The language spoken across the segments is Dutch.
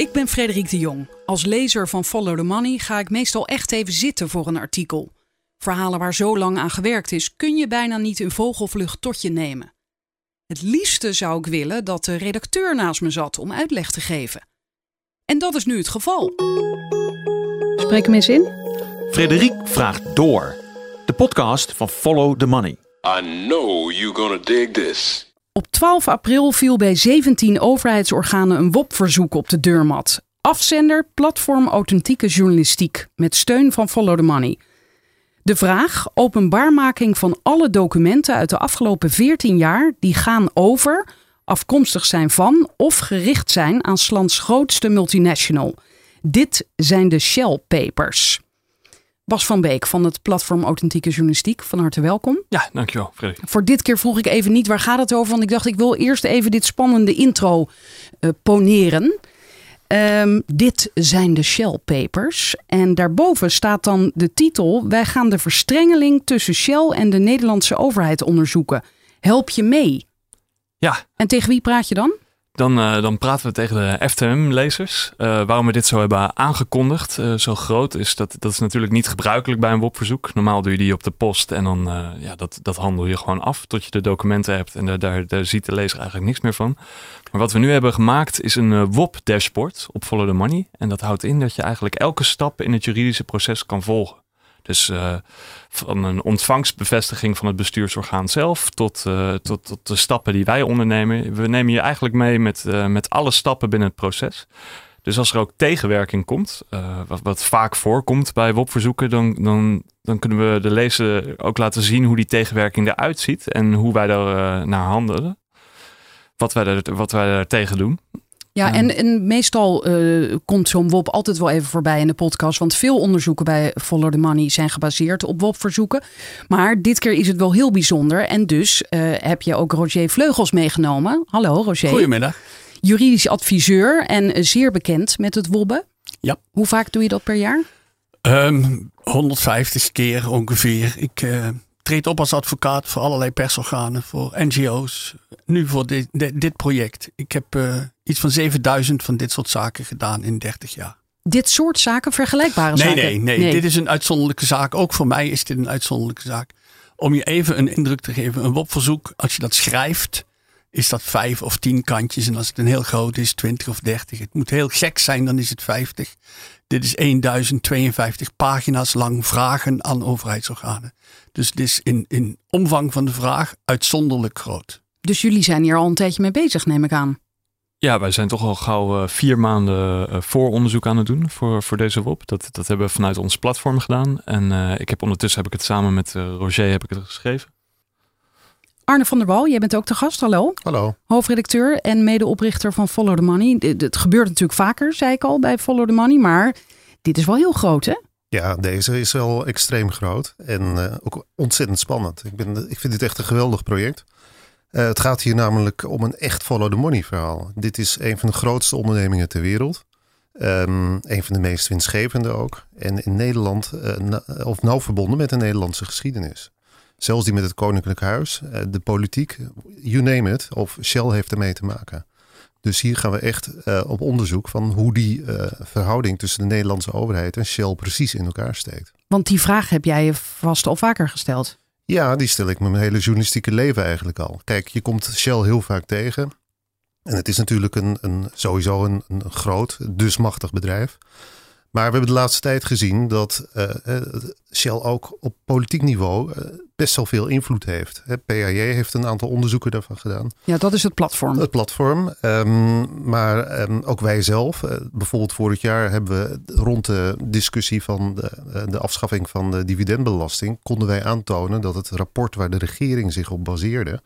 Ik ben Frederik de Jong. Als lezer van Follow the Money ga ik meestal echt even zitten voor een artikel. Verhalen waar zo lang aan gewerkt is, kun je bijna niet in vogelvlucht tot je nemen. Het liefste zou ik willen dat de redacteur naast me zat om uitleg te geven. En dat is nu het geval. Spreek hem eens in. Frederik vraagt door. De podcast van Follow the Money. I know you're gonna dig this. Op 12 april viel bij 17 overheidsorganen een WOP-verzoek op de deurmat. Afzender Platform Authentieke Journalistiek met steun van Follow the Money. De vraag: openbaarmaking van alle documenten uit de afgelopen 14 jaar die gaan over, afkomstig zijn van of gericht zijn aan Slands grootste multinational. Dit zijn de Shell Papers. Bas van Beek van het platform Authentieke Journalistiek, van harte welkom. Ja, dankjewel, Frederik. Voor dit keer vroeg ik even niet waar gaat het over, want ik dacht ik wil eerst even dit spannende intro uh, poneren. Um, dit zijn de Shell Papers. En daarboven staat dan de titel: Wij gaan de verstrengeling tussen Shell en de Nederlandse overheid onderzoeken. Help je mee? Ja. En tegen wie praat je dan? Dan, uh, dan praten we tegen de FTM-lezers. Uh, waarom we dit zo hebben aangekondigd, uh, zo groot, is dat dat is natuurlijk niet gebruikelijk bij een WOP-verzoek. Normaal doe je die op de post en dan ja, dat, dat handel je gewoon af tot je de documenten hebt. En daar, daar, daar ziet de lezer eigenlijk niks meer van. Maar wat we nu hebben gemaakt is een WOP-dashboard op Follow the Money. En dat houdt in dat je eigenlijk elke stap in het juridische proces kan volgen. Dus van een ontvangstbevestiging van het bestuursorgaan zelf tot, uh, tot, tot de stappen die wij ondernemen. We nemen je eigenlijk mee met, uh, met alle stappen binnen het proces. Dus als er ook tegenwerking komt, wat, wat, vaak voorkomt bij WOP-verzoeken, dan, dan, dan kunnen we de lezer ook laten zien hoe die tegenwerking eruit ziet en hoe wij daar naar handelen. Wat wij, er, wat wij daar tegen doen. Ja, en, en meestal uh, komt zo'n WOP altijd wel even voorbij in de podcast. Want veel onderzoeken bij Follow the Money zijn gebaseerd op WOP-verzoeken. Maar dit keer is het wel heel bijzonder. En dus uh, heb je ook Roger Vleugels meegenomen. Hallo Roger. Goedemiddag. Juridisch adviseur en zeer bekend met het WOBben. Ja. Hoe vaak doe je dat per jaar? Um, 150 keer ongeveer. Ik... Uh treed op als advocaat voor allerlei persorganen, voor NGO's. Nu voor dit, dit, dit project. Ik heb uh, iets van 7000 van dit soort zaken gedaan in 30 jaar. Dit soort zaken, vergelijkbare nee, zaken? Nee, nee, nee. Dit is een uitzonderlijke zaak. Ook voor mij is dit een uitzonderlijke zaak. Om je even een indruk te geven. Een WOP-verzoek, als je dat schrijft, is dat vijf of tien kantjes. En als het een heel groot is, 20 of 30. Het moet heel gek zijn, dan is het 50. Dit is 1052 pagina's lang vragen aan overheidsorganen. Dus dit is in, in omvang van de vraag uitzonderlijk groot. Dus jullie zijn hier al een tijdje mee bezig, neem ik aan. Ja, wij zijn toch al gauw uh, vier maanden uh, vooronderzoek aan het doen voor, voor deze WOP. Dat, dat hebben we vanuit ons platform gedaan. En uh, ik heb ondertussen heb ik het samen met Roger heb ik het geschreven. Arne van der Wal, jij bent ook de gast. Hallo. Hallo. Hoofdredacteur en medeoprichter van Follow the Money. Het gebeurt natuurlijk vaker, zei ik al, bij Follow the Money. Maar dit is wel heel groot, hè? Ja, deze is wel extreem groot en uh, ook ontzettend spannend. Ik, ben, ik vind dit echt een geweldig project. Uh, het gaat hier namelijk om een echt follow the money verhaal. Dit is een van de grootste ondernemingen ter wereld. Um, een van de meest winstgevende ook. En in Nederland, uh, na, of nauw verbonden met de Nederlandse geschiedenis. Zelfs die met het Koninklijk Huis, de politiek, you name it. Of Shell heeft ermee te maken. Dus hier gaan we echt uh, op onderzoek van hoe die uh, verhouding tussen de Nederlandse overheid en Shell precies in elkaar steekt. Want die vraag heb jij je vast al vaker gesteld. Ja, die stel ik me mijn hele journalistieke leven eigenlijk al. Kijk, je komt Shell heel vaak tegen. En het is natuurlijk een, een, sowieso een, een groot, dus machtig bedrijf. Maar we hebben de laatste tijd gezien dat uh, Shell ook op politiek niveau uh, best wel veel invloed heeft. PAJ heeft een aantal onderzoeken daarvan gedaan. Ja, dat is het platform. Het platform. Um, maar um, ook wij zelf, uh, bijvoorbeeld vorig jaar hebben we rond de discussie van de, de afschaffing van de dividendbelasting, konden wij aantonen dat het rapport waar de regering zich op baseerde,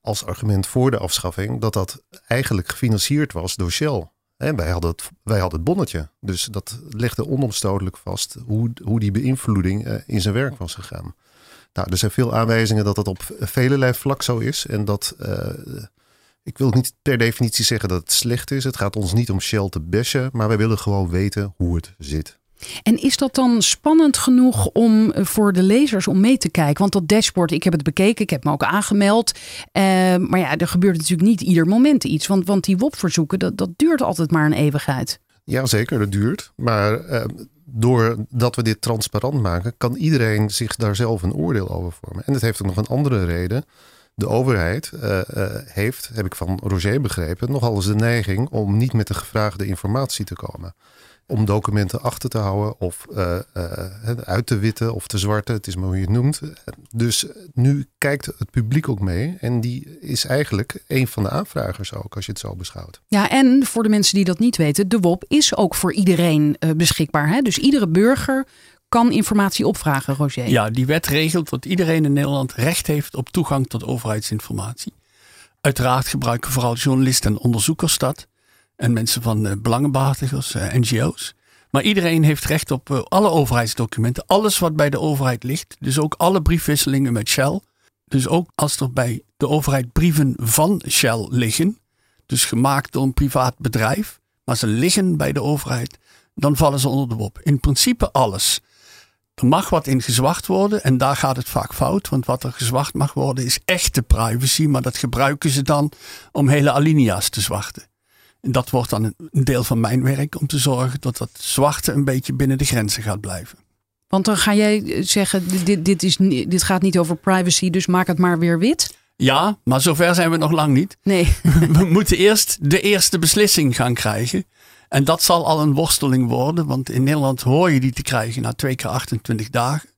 als argument voor de afschaffing, dat dat eigenlijk gefinancierd was door Shell. En wij hadden, het, wij hadden het bonnetje. Dus dat legde onomstotelijk vast hoe, hoe die beïnvloeding uh, in zijn werk was gegaan. Nou, er zijn veel aanwijzingen dat dat op vele vlak zo is. En dat, uh, ik wil niet per definitie zeggen dat het slecht is. Het gaat ons niet om Shell te bashen, maar wij willen gewoon weten hoe het zit. En is dat dan spannend genoeg om eh, voor de lezers om mee te kijken? Want dat dashboard, ik heb het bekeken, ik heb me ook aangemeld. Uh, maar ja, er gebeurt natuurlijk niet ieder moment iets. Want, want die WOP-verzoeken, dat, dat duurt altijd maar een eeuwigheid. Ja, zeker, dat duurt. Maar uh, doordat we dit transparant maken, kan iedereen zich daar zelf een oordeel over vormen. En het heeft ook nog een andere reden de overheid heeft, heb ik van Roger begrepen, nogal eens de neiging om niet met de gevraagde informatie te komen. Om documenten achter te houden of uh, uit te witten of te zwarten, het is maar hoe je het noemt. Dus nu kijkt het publiek ook mee en die is eigenlijk een van de aanvragers ook, als je het zo beschouwt. Ja, en voor de mensen die dat niet weten, de WOP is ook voor iedereen beschikbaar. Hè? Dus iedere burger kan informatie opvragen, Roger. Ja, die wet regelt dat iedereen in Nederland recht heeft op toegang tot overheidsinformatie. Uiteraard gebruiken vooral journalisten en onderzoekers dat. En mensen van uh, belangenbehartigers, uh, NGO's. Maar iedereen heeft recht op uh, alle overheidsdocumenten. Alles wat bij de overheid ligt. Dus ook alle briefwisselingen met Shell. Dus ook als er bij de overheid brieven van Shell liggen. Dus gemaakt door een privaat bedrijf. Maar ze liggen bij de overheid. Dan vallen ze onder de WOP. In principe alles. Er mag wat in worden en daar gaat het vaak fout. Want wat er gezwacht mag worden is echte privacy. Maar dat gebruiken ze dan om hele alinea's te zwachten. Dat wordt dan een deel van mijn werk om te zorgen dat dat zwarte een beetje binnen de grenzen gaat blijven. Want dan ga jij zeggen, dit, dit, is, dit gaat niet over privacy, dus maak het maar weer wit. Ja, maar zover zijn we nog lang niet. Nee. We moeten eerst de eerste beslissing gaan krijgen. En dat zal al een worsteling worden, want in Nederland hoor je die te krijgen na twee keer 28 dagen.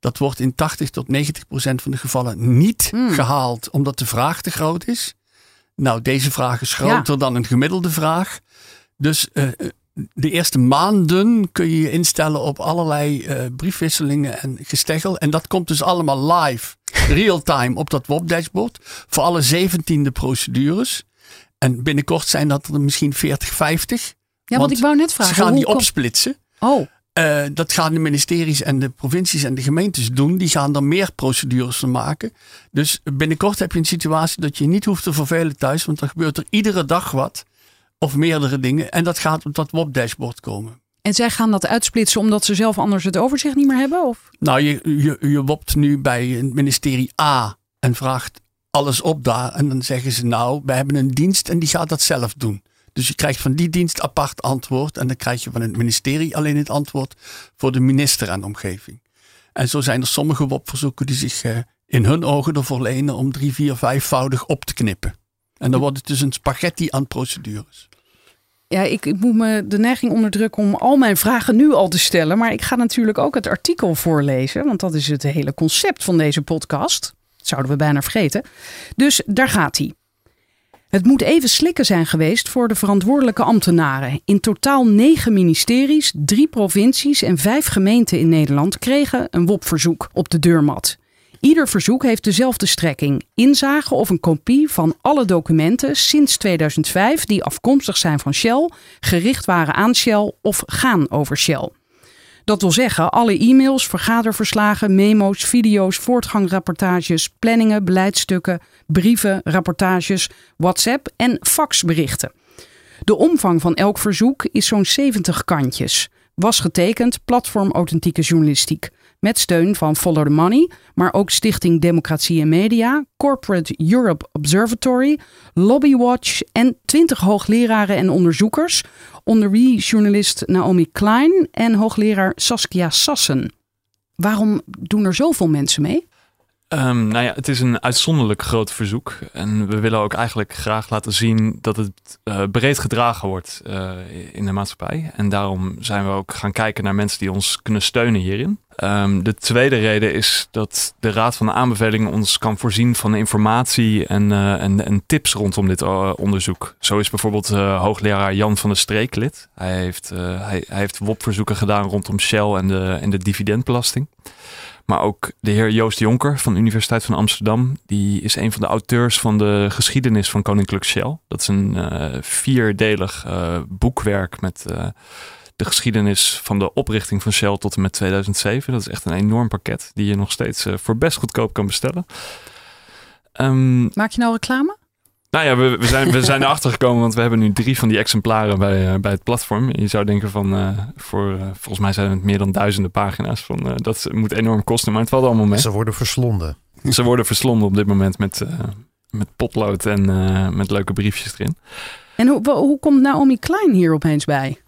Dat wordt in 80 tot 90 procent van de gevallen niet Hmm. gehaald, omdat de vraag te groot is. Nou, deze vraag is groter dan een gemiddelde vraag. Dus uh, de eerste maanden kun je je instellen op allerlei uh, briefwisselingen en gesteggel. En dat komt dus allemaal live, real-time op dat WOP-dashboard. Voor alle zeventiende procedures. En binnenkort zijn dat er misschien 40, 50. Ja, want ik wou net vragen. Ze gaan die opsplitsen. Oh. Uh, dat gaan de ministeries en de provincies en de gemeentes doen. Die gaan er meer procedures van maken. Dus binnenkort heb je een situatie dat je niet hoeft te vervelen thuis. Want dan gebeurt er iedere dag wat. Of meerdere dingen. En dat gaat op dat WOP-dashboard komen. En zij gaan dat uitsplitsen omdat ze zelf anders het overzicht niet meer hebben? Of? Nou, je, je, je wopt nu bij het ministerie A en vraagt alles op daar. En dan zeggen ze nou, we hebben een dienst en die gaat dat zelf doen. Dus je krijgt van die dienst apart antwoord. En dan krijg je van het ministerie alleen het antwoord voor de minister en de omgeving. En zo zijn er sommige WOP-verzoeken die zich uh, in hun ogen ervoor lenen om drie, vier, vijfvoudig op te knippen. En dan wordt het dus een spaghetti aan procedures. Ja, ik, ik, moet me de neiging onderdrukken om al mijn vragen nu al te stellen. Maar ik ga natuurlijk ook het artikel voorlezen. Want dat is het hele concept van deze podcast. Dat zouden we bijna vergeten. Dus daar gaat hij. Het moet even slikken zijn geweest voor de verantwoordelijke ambtenaren. In totaal negen ministeries, drie provincies en vijf gemeenten in Nederland kregen een WOP-verzoek op de deurmat. Ieder verzoek heeft dezelfde strekking: inzage of een kopie van alle documenten sinds 2005 die afkomstig zijn van Shell, gericht waren aan Shell of gaan over Shell. Dat wil zeggen, alle e-mails, vergaderverslagen, memo's, video's, voortgangrapportages, planningen, beleidsstukken, brieven, rapportages, WhatsApp en faxberichten. De omvang van elk verzoek is zo'n 70 kantjes. Was getekend platform authentieke journalistiek. Met steun van Follow the Money, maar ook Stichting Democratie en Media, Corporate Europe Observatory, Lobbywatch en 20 hoogleraren en onderzoekers, onder wie journalist Naomi Klein en hoogleraar Saskia Sassen. Waarom doen er zoveel mensen mee? Um, nou ja, het is een uitzonderlijk groot verzoek. En we willen ook eigenlijk graag laten zien dat het uh, breed gedragen wordt uh, in de maatschappij. En daarom zijn we ook gaan kijken naar mensen die ons kunnen steunen hierin. Um, de tweede reden is dat de Raad van de Aanbevelingen ons kan voorzien van informatie en, en, tips rondom dit onderzoek. Zo is bijvoorbeeld hoogleraar Jan van der Streek lid. Hij heeft, hij heeft WOP-verzoeken gedaan rondom Shell en de, en de dividendbelasting. Maar ook de heer Joost Jonker van de Universiteit van Amsterdam. Die is een van de auteurs van de geschiedenis van Koninklijk Shell. Dat is een uh, vierdelig uh, boekwerk met uh, de geschiedenis van de oprichting van Shell tot en met 2007. Dat is echt een enorm pakket die je nog steeds voor best goedkoop kan bestellen. Um, Maak je nou reclame? Nou ja, we, we, zijn, we zijn erachter gekomen, want we hebben nu drie van die exemplaren bij, uh, bij het platform. Je zou denken van, uh, voor, uh, volgens mij zijn het meer dan duizenden pagina's. Van, dat moet enorm kosten, maar het valt allemaal mee. Ze worden verslonden. Ze worden verslonden op dit moment met, met potlood en met leuke briefjes erin. En hoe, hoe komt Naomi Klein hier opeens bij?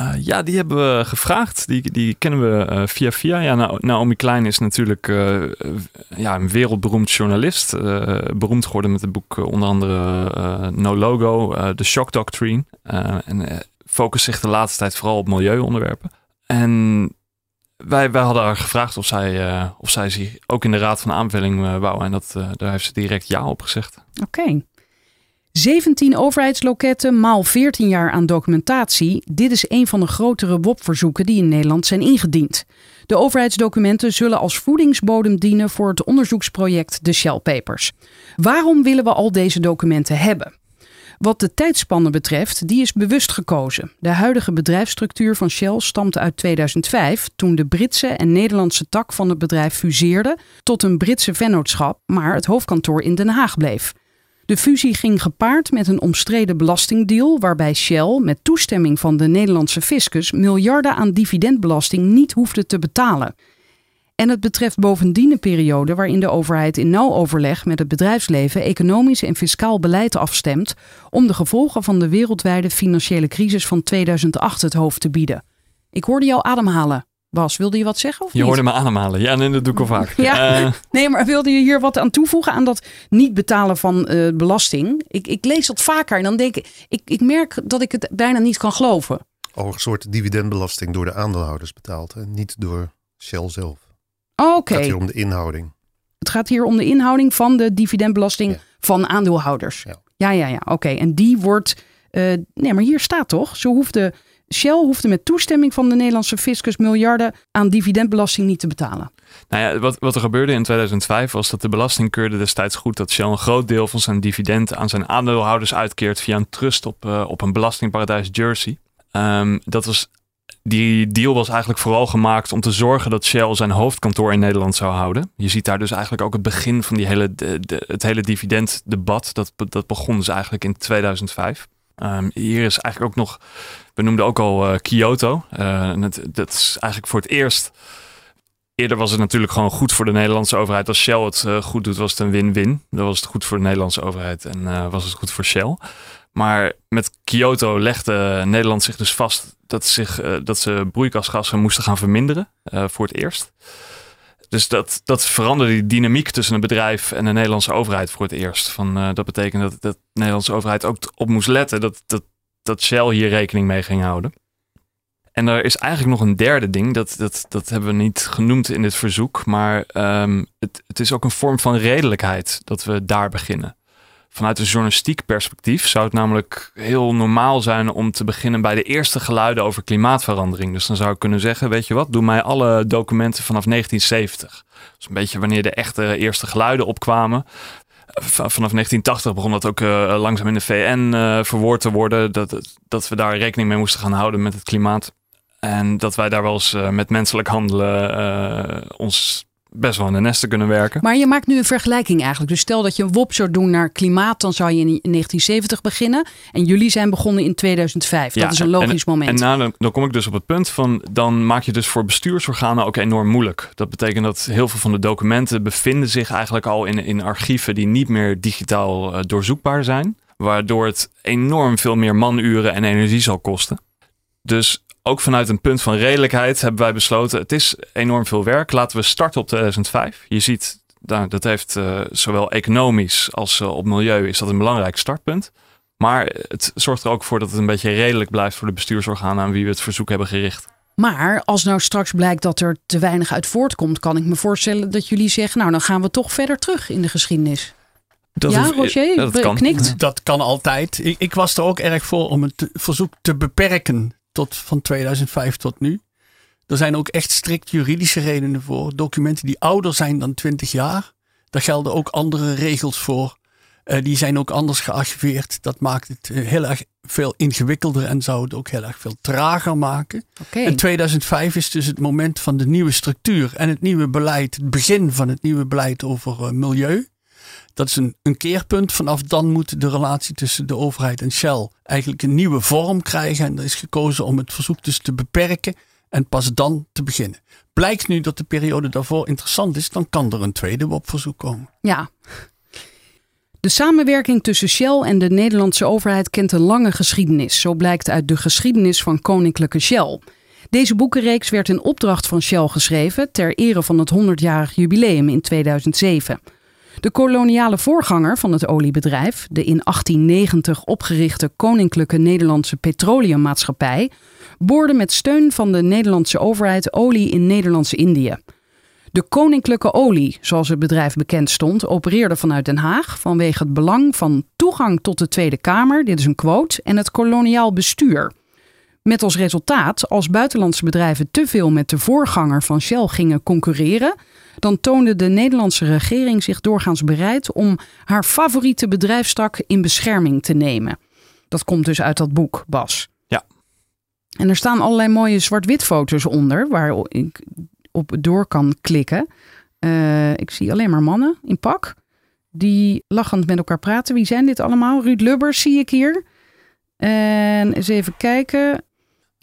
Uh, ja, die hebben we gevraagd. Die, die kennen we uh, via via. Ja, Naomi Klein is natuurlijk uh, ja, een wereldberoemd journalist. beroemd geworden met het boek onder andere No Logo, The Shock Doctrine. en focust zich de laatste tijd vooral op milieuonderwerpen. En wij, wij hadden haar gevraagd of zij, of zij zich ook in de Raad van Aanvulling wou. En dat, daar heeft ze direct ja op gezegd. Oké. 17 overheidsloketten maal 14 jaar aan documentatie. Dit is een van de grotere WOP-verzoeken die in Nederland zijn ingediend. De overheidsdocumenten zullen als voedingsbodem dienen voor het onderzoeksproject de Shell Papers. Waarom willen we al deze documenten hebben? Wat de tijdspanne betreft, die is bewust gekozen. De huidige bedrijfsstructuur van Shell stamt uit 2005, toen de Britse en Nederlandse tak van het bedrijf fuseerden tot een Britse vennootschap, maar het hoofdkantoor in Den Haag bleef. De fusie ging gepaard met een omstreden belastingdeal waarbij Shell met toestemming van de Nederlandse fiscus miljarden aan dividendbelasting niet hoefde te betalen. En het betreft bovendien een periode waarin de overheid in nauw overleg met het bedrijfsleven economisch en fiscaal beleid afstemt om de gevolgen van de wereldwijde financiële crisis van 2008 het hoofd te bieden. Ik hoorde jou ademhalen. Bas, wilde je wat zeggen? Of je hoorde me aanhalen. Ja, nee, dat doe ik al vaak. Ja. Uh, nee, maar wilde je hier wat aan toevoegen aan dat niet betalen van uh, belasting? Ik, ik lees dat vaker en dan denk ik, ik, ik merk dat ik het bijna niet kan geloven. Oh, een soort dividendbelasting door de aandeelhouders betaald en niet door Shell zelf. Oh, Oké. Het gaat hier om de inhouding. Het gaat hier om de inhouding van de dividendbelasting Ja. van aandeelhouders. Ja. ja, ja. ja. Oké, en die wordt... eh, nee, maar hier staat toch? Ze hoefde, Shell hoefde met toestemming van de Nederlandse fiscus miljarden aan dividendbelasting niet te betalen. Nou ja, wat, wat er gebeurde in 2005 was dat de belasting keurde destijds goed dat Shell een groot deel van zijn dividend aan zijn aandeelhouders uitkeert via een trust op, eh, op een belastingparadijs Jersey. Ehm, dat was, die deal was eigenlijk vooral gemaakt om te zorgen dat Shell zijn hoofdkantoor in Nederland zou houden. Je ziet daar dus eigenlijk ook het begin van die hele, de- het hele dividenddebat. Dat, dat begon dus eigenlijk in 2005. Ehm, hier is eigenlijk ook nog, we noemden ook al eh, Kyoto. Eh, het, dat is eigenlijk voor het eerst Eerder was het natuurlijk gewoon goed voor de Nederlandse overheid. Als Shell het eh, goed doet, was het een win-win. Dan was het goed voor de Nederlandse overheid en was het goed voor Shell. Maar met Kyoto legde Nederland zich dus vast dat, zich, dat ze broeikasgassen moesten gaan verminderen voor het eerst. Dus dat, dat veranderde die dynamiek tussen een bedrijf en de Nederlandse overheid voor het eerst. Van, eh, dat betekent dat, dat de Nederlandse overheid ook op moest letten dat, dat, dat Shell hier rekening mee ging houden. En er is eigenlijk nog een derde ding, dat, dat, dat hebben we niet genoemd in dit verzoek, maar ehm, het, het is ook een vorm van redelijkheid dat we daar beginnen. Vanuit een journalistiek perspectief zou het namelijk heel normaal zijn om te beginnen bij de eerste geluiden over klimaatverandering. Dus dan zou ik kunnen zeggen, weet je wat, doe mij alle documenten vanaf 1970. Dat is een beetje wanneer de echte eerste geluiden opkwamen. Vanaf 1980 begon dat ook eh, langzaam in de VN eh, verwoord te worden. Dat, dat we daar rekening mee moesten gaan houden met het klimaat. En dat wij daar wel eens eh, met menselijk handelen ons best wel in de nesten kunnen werken. Maar je maakt nu een vergelijking eigenlijk. Dus stel dat je een WOP zou doen naar klimaat, dan zou je in 1970 beginnen. En jullie zijn begonnen in 2005. Ja, dat is een logisch en, moment. En dan, dan kom ik dus op het punt van, dan maak je dus voor bestuursorganen ook enorm moeilijk. Dat betekent dat heel veel van de documenten bevinden zich eigenlijk al in, in archieven die niet meer digitaal eh, doorzoekbaar zijn. Waardoor het enorm veel meer manuren en energie zal kosten. Dus ook vanuit een punt van redelijkheid hebben wij besloten, het is enorm veel werk. Laten we starten op 2005. Je ziet, nou, dat heeft eh, zowel economisch als eh, op milieu is dat een belangrijk startpunt. Maar het zorgt er ook voor dat het een beetje redelijk blijft voor de bestuursorganen aan wie we het verzoek hebben gericht. Maar als nou straks blijkt dat er te weinig uit voortkomt, kan ik me voorstellen dat jullie zeggen, nou dan gaan we toch verder terug in de geschiedenis. Dat ja, Roger, dat kan. knikt. Dat kan altijd. Ik, ik was er ook erg voor om het verzoek te beperken tot van 2005 tot nu. Er zijn ook echt strikt juridische redenen voor. Documenten die ouder zijn dan 20 jaar, daar gelden ook andere regels voor. Eh, die zijn ook anders gearchiveerd. Dat maakt het eh, heel erg veel ingewikkelder en zou het ook heel erg veel trager maken. Oké. En 2005 is dus het moment van de nieuwe structuur en het nieuwe beleid, het begin van het nieuwe beleid over eh, milieu. Dat is een, een keerpunt. Vanaf dan moet de relatie tussen de overheid en Shell eigenlijk een nieuwe vorm krijgen. En er is gekozen om het verzoek dus te beperken en pas dan te beginnen. Blijkt nu dat de periode daarvoor interessant is, dan kan er een tweede WOP-verzoek komen. Ja. De samenwerking tussen Shell en de Nederlandse overheid kent een lange geschiedenis. Zo blijkt uit de geschiedenis van Koninklijke Shell. Deze boekenreeks werd in opdracht van Shell geschreven ter ere van het 100-jarig jubileum in 2007. De koloniale voorganger van het oliebedrijf, de in 1890 opgerichte Koninklijke Nederlandse Petroleummaatschappij, boorde met steun van de Nederlandse overheid olie in Nederlands-Indië. De Koninklijke Olie, zoals het bedrijf bekend stond, opereerde vanuit Den Haag vanwege het belang van toegang tot de Tweede Kamer, dit is een quote, en het koloniaal bestuur. Met als resultaat, als buitenlandse bedrijven te veel met de voorganger van Shell gingen concurreren, dan toonde de Nederlandse regering zich doorgaans bereid om haar favoriete bedrijfstak in bescherming te nemen. Dat komt dus uit dat boek, Bas. Ja. En er staan allerlei mooie zwart-wit foto's onder, waar ik op door kan klikken. Uh, ik zie alleen maar mannen in pak, die lachend met elkaar praten. Wie zijn dit allemaal? Ruud Lubbers zie ik hier. En eens even kijken.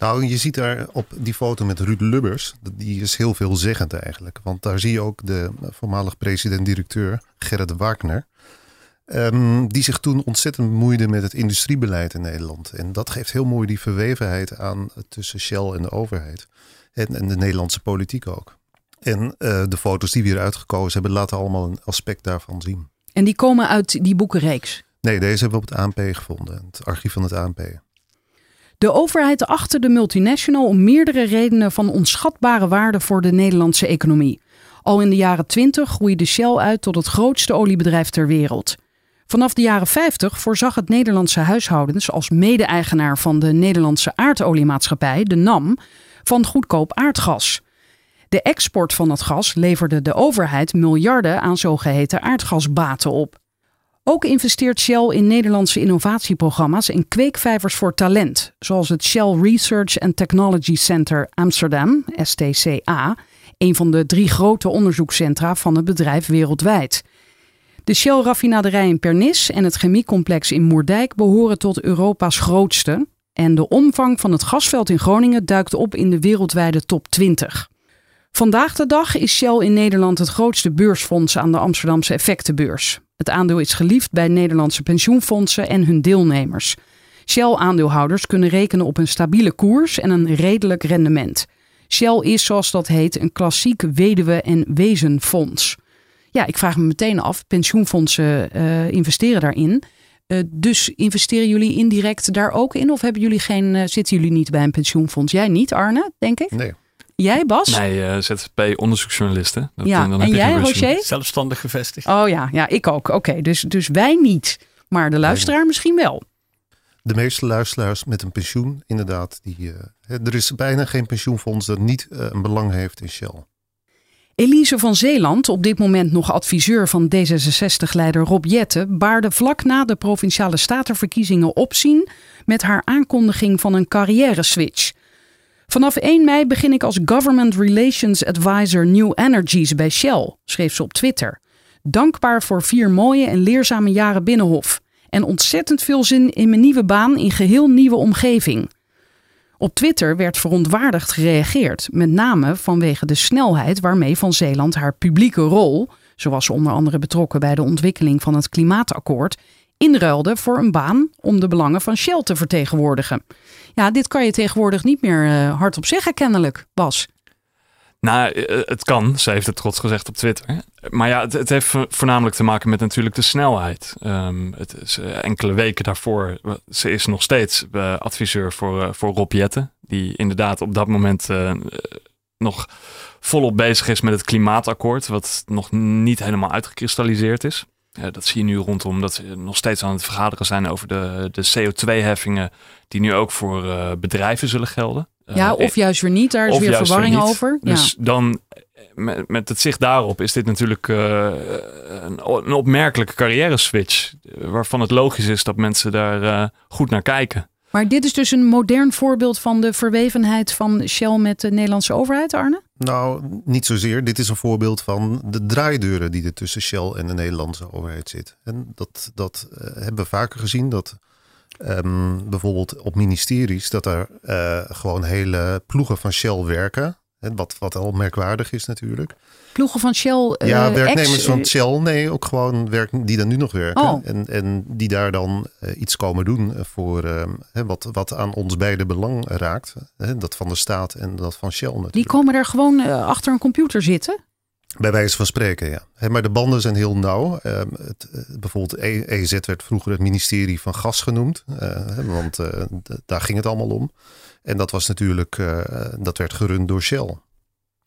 Nou, je ziet daar op die foto met Ruud Lubbers, die is heel veelzeggend eigenlijk. Want daar zie je ook de voormalig president-directeur Gerrit Wagner. Um, die zich toen ontzettend bemoeide met het industriebeleid in Nederland. En dat geeft heel mooi die verwevenheid aan tussen Shell en de overheid. En, en de Nederlandse politiek ook. En uh, de foto's die we hier uitgekozen hebben, laten allemaal een aspect daarvan zien. En die komen uit die boekenreeks? Nee, deze hebben we op het ANP gevonden, het archief van het ANP. De overheid achter de multinational om meerdere redenen van onschatbare waarde voor de Nederlandse economie. Al in de jaren 20 groeide Shell uit tot het grootste oliebedrijf ter wereld. Vanaf de jaren 50 voorzag het Nederlandse huishoudens als mede-eigenaar van de Nederlandse aardoliemaatschappij, de NAM, van goedkoop aardgas. De export van het gas leverde de overheid miljarden aan zogeheten aardgasbaten op. Ook investeert Shell in Nederlandse innovatieprogramma's en kweekvijvers voor talent, zoals het Shell Research and Technology Center Amsterdam, STCA, een van de drie grote onderzoekscentra van het bedrijf wereldwijd. De Shell-raffinaderij in Pernis en het chemiecomplex in Moerdijk behoren tot Europa's grootste. En de omvang van het gasveld in Groningen duikt op in de wereldwijde top 20. Vandaag de dag is Shell in Nederland het grootste beursfonds aan de Amsterdamse effectenbeurs. Het aandeel is geliefd bij Nederlandse pensioenfondsen en hun deelnemers. Shell-aandeelhouders kunnen rekenen op een stabiele koers en een redelijk rendement. Shell is, zoals dat heet, een klassiek weduwe- en wezenfonds. Ja, ik vraag me meteen af, pensioenfondsen uh, investeren daarin. Uh, dus investeren jullie indirect daar ook in? Of hebben jullie geen, uh, zitten jullie niet bij een pensioenfonds? Jij niet, Arne, denk ik? Nee. Jij, Bas? Nee, uh, ZZP-onderzoeksjournalisten. Ja, dan en jij, Roger? Zelfstandig gevestigd. Oh ja, ja ik ook. Oké, dus, dus wij niet. Maar de luisteraar nee. misschien wel. De meeste luisteraars met een pensioen, inderdaad. Die, uh, er is bijna geen pensioenfonds dat niet uh, een belang heeft in Shell. Elise van Zeeland, op dit moment nog adviseur van D66-leider Rob Jette, baarde vlak na de provinciale statenverkiezingen opzien met haar aankondiging van een carrière-switch. Vanaf 1 mei begin ik als Government Relations Advisor New Energies bij Shell, schreef ze op Twitter. Dankbaar voor vier mooie en leerzame jaren Binnenhof. En ontzettend veel zin in mijn nieuwe baan in geheel nieuwe omgeving. Op Twitter werd verontwaardigd gereageerd, met name vanwege de snelheid waarmee Van Zeeland haar publieke rol, zoals ze onder andere betrokken bij de ontwikkeling van het klimaatakkoord, inruilde voor een baan om de belangen van Shell te vertegenwoordigen. Ja, dit kan je tegenwoordig niet meer uh, hardop zeggen, kennelijk, Bas. Nou, het kan, ze heeft het trots gezegd op Twitter. Maar ja, het, heeft voornamelijk te maken met natuurlijk de snelheid. Um, het is uh, enkele weken daarvoor, ze is nog steeds adviseur voor, voor Rob Jette. Die inderdaad op dat moment nog volop bezig is met het klimaatakkoord. Wat nog niet helemaal uitgekristalliseerd is. Dat zie je nu rondom dat ze nog steeds aan het vergaderen zijn over de, de CO2-heffingen. Die nu ook voor bedrijven zullen gelden. Ja, of juist weer niet. Daar is weer verwarring weer over. Dus ja. dan, met, met het zicht daarop, is dit natuurlijk een, een, opmerkelijke carrière switch. Waarvan het logisch is dat mensen daar goed naar kijken. Maar dit is dus een modern voorbeeld van de verwevenheid van Shell met de Nederlandse overheid, Arne? Nou, niet zozeer. Dit is een voorbeeld van de draaideuren die er tussen Shell en de Nederlandse overheid zit. En dat, dat uh, hebben we vaker gezien. Dat um, bijvoorbeeld op ministeries, dat er uh, gewoon hele ploegen van Shell werken. Wat, wat al merkwaardig is natuurlijk. Ploegen van Shell? Uh, ja, werknemers ex, van Shell. Nee, ook gewoon werk, die dan nu nog werken. Oh. En, en die daar dan uh, iets komen doen voor uh, wat, wat aan ons beide belang raakt. dat van de staat en dat van Shell natuurlijk. Die komen daar gewoon achter een computer zitten? Bij wijze van spreken, ja. Maar de banden zijn heel nauw. Ehm, het, bijvoorbeeld EZ werd vroeger het ministerie van Gas genoemd. want daar ging het allemaal om. En dat was natuurlijk, uh, dat werd gerund door Shell.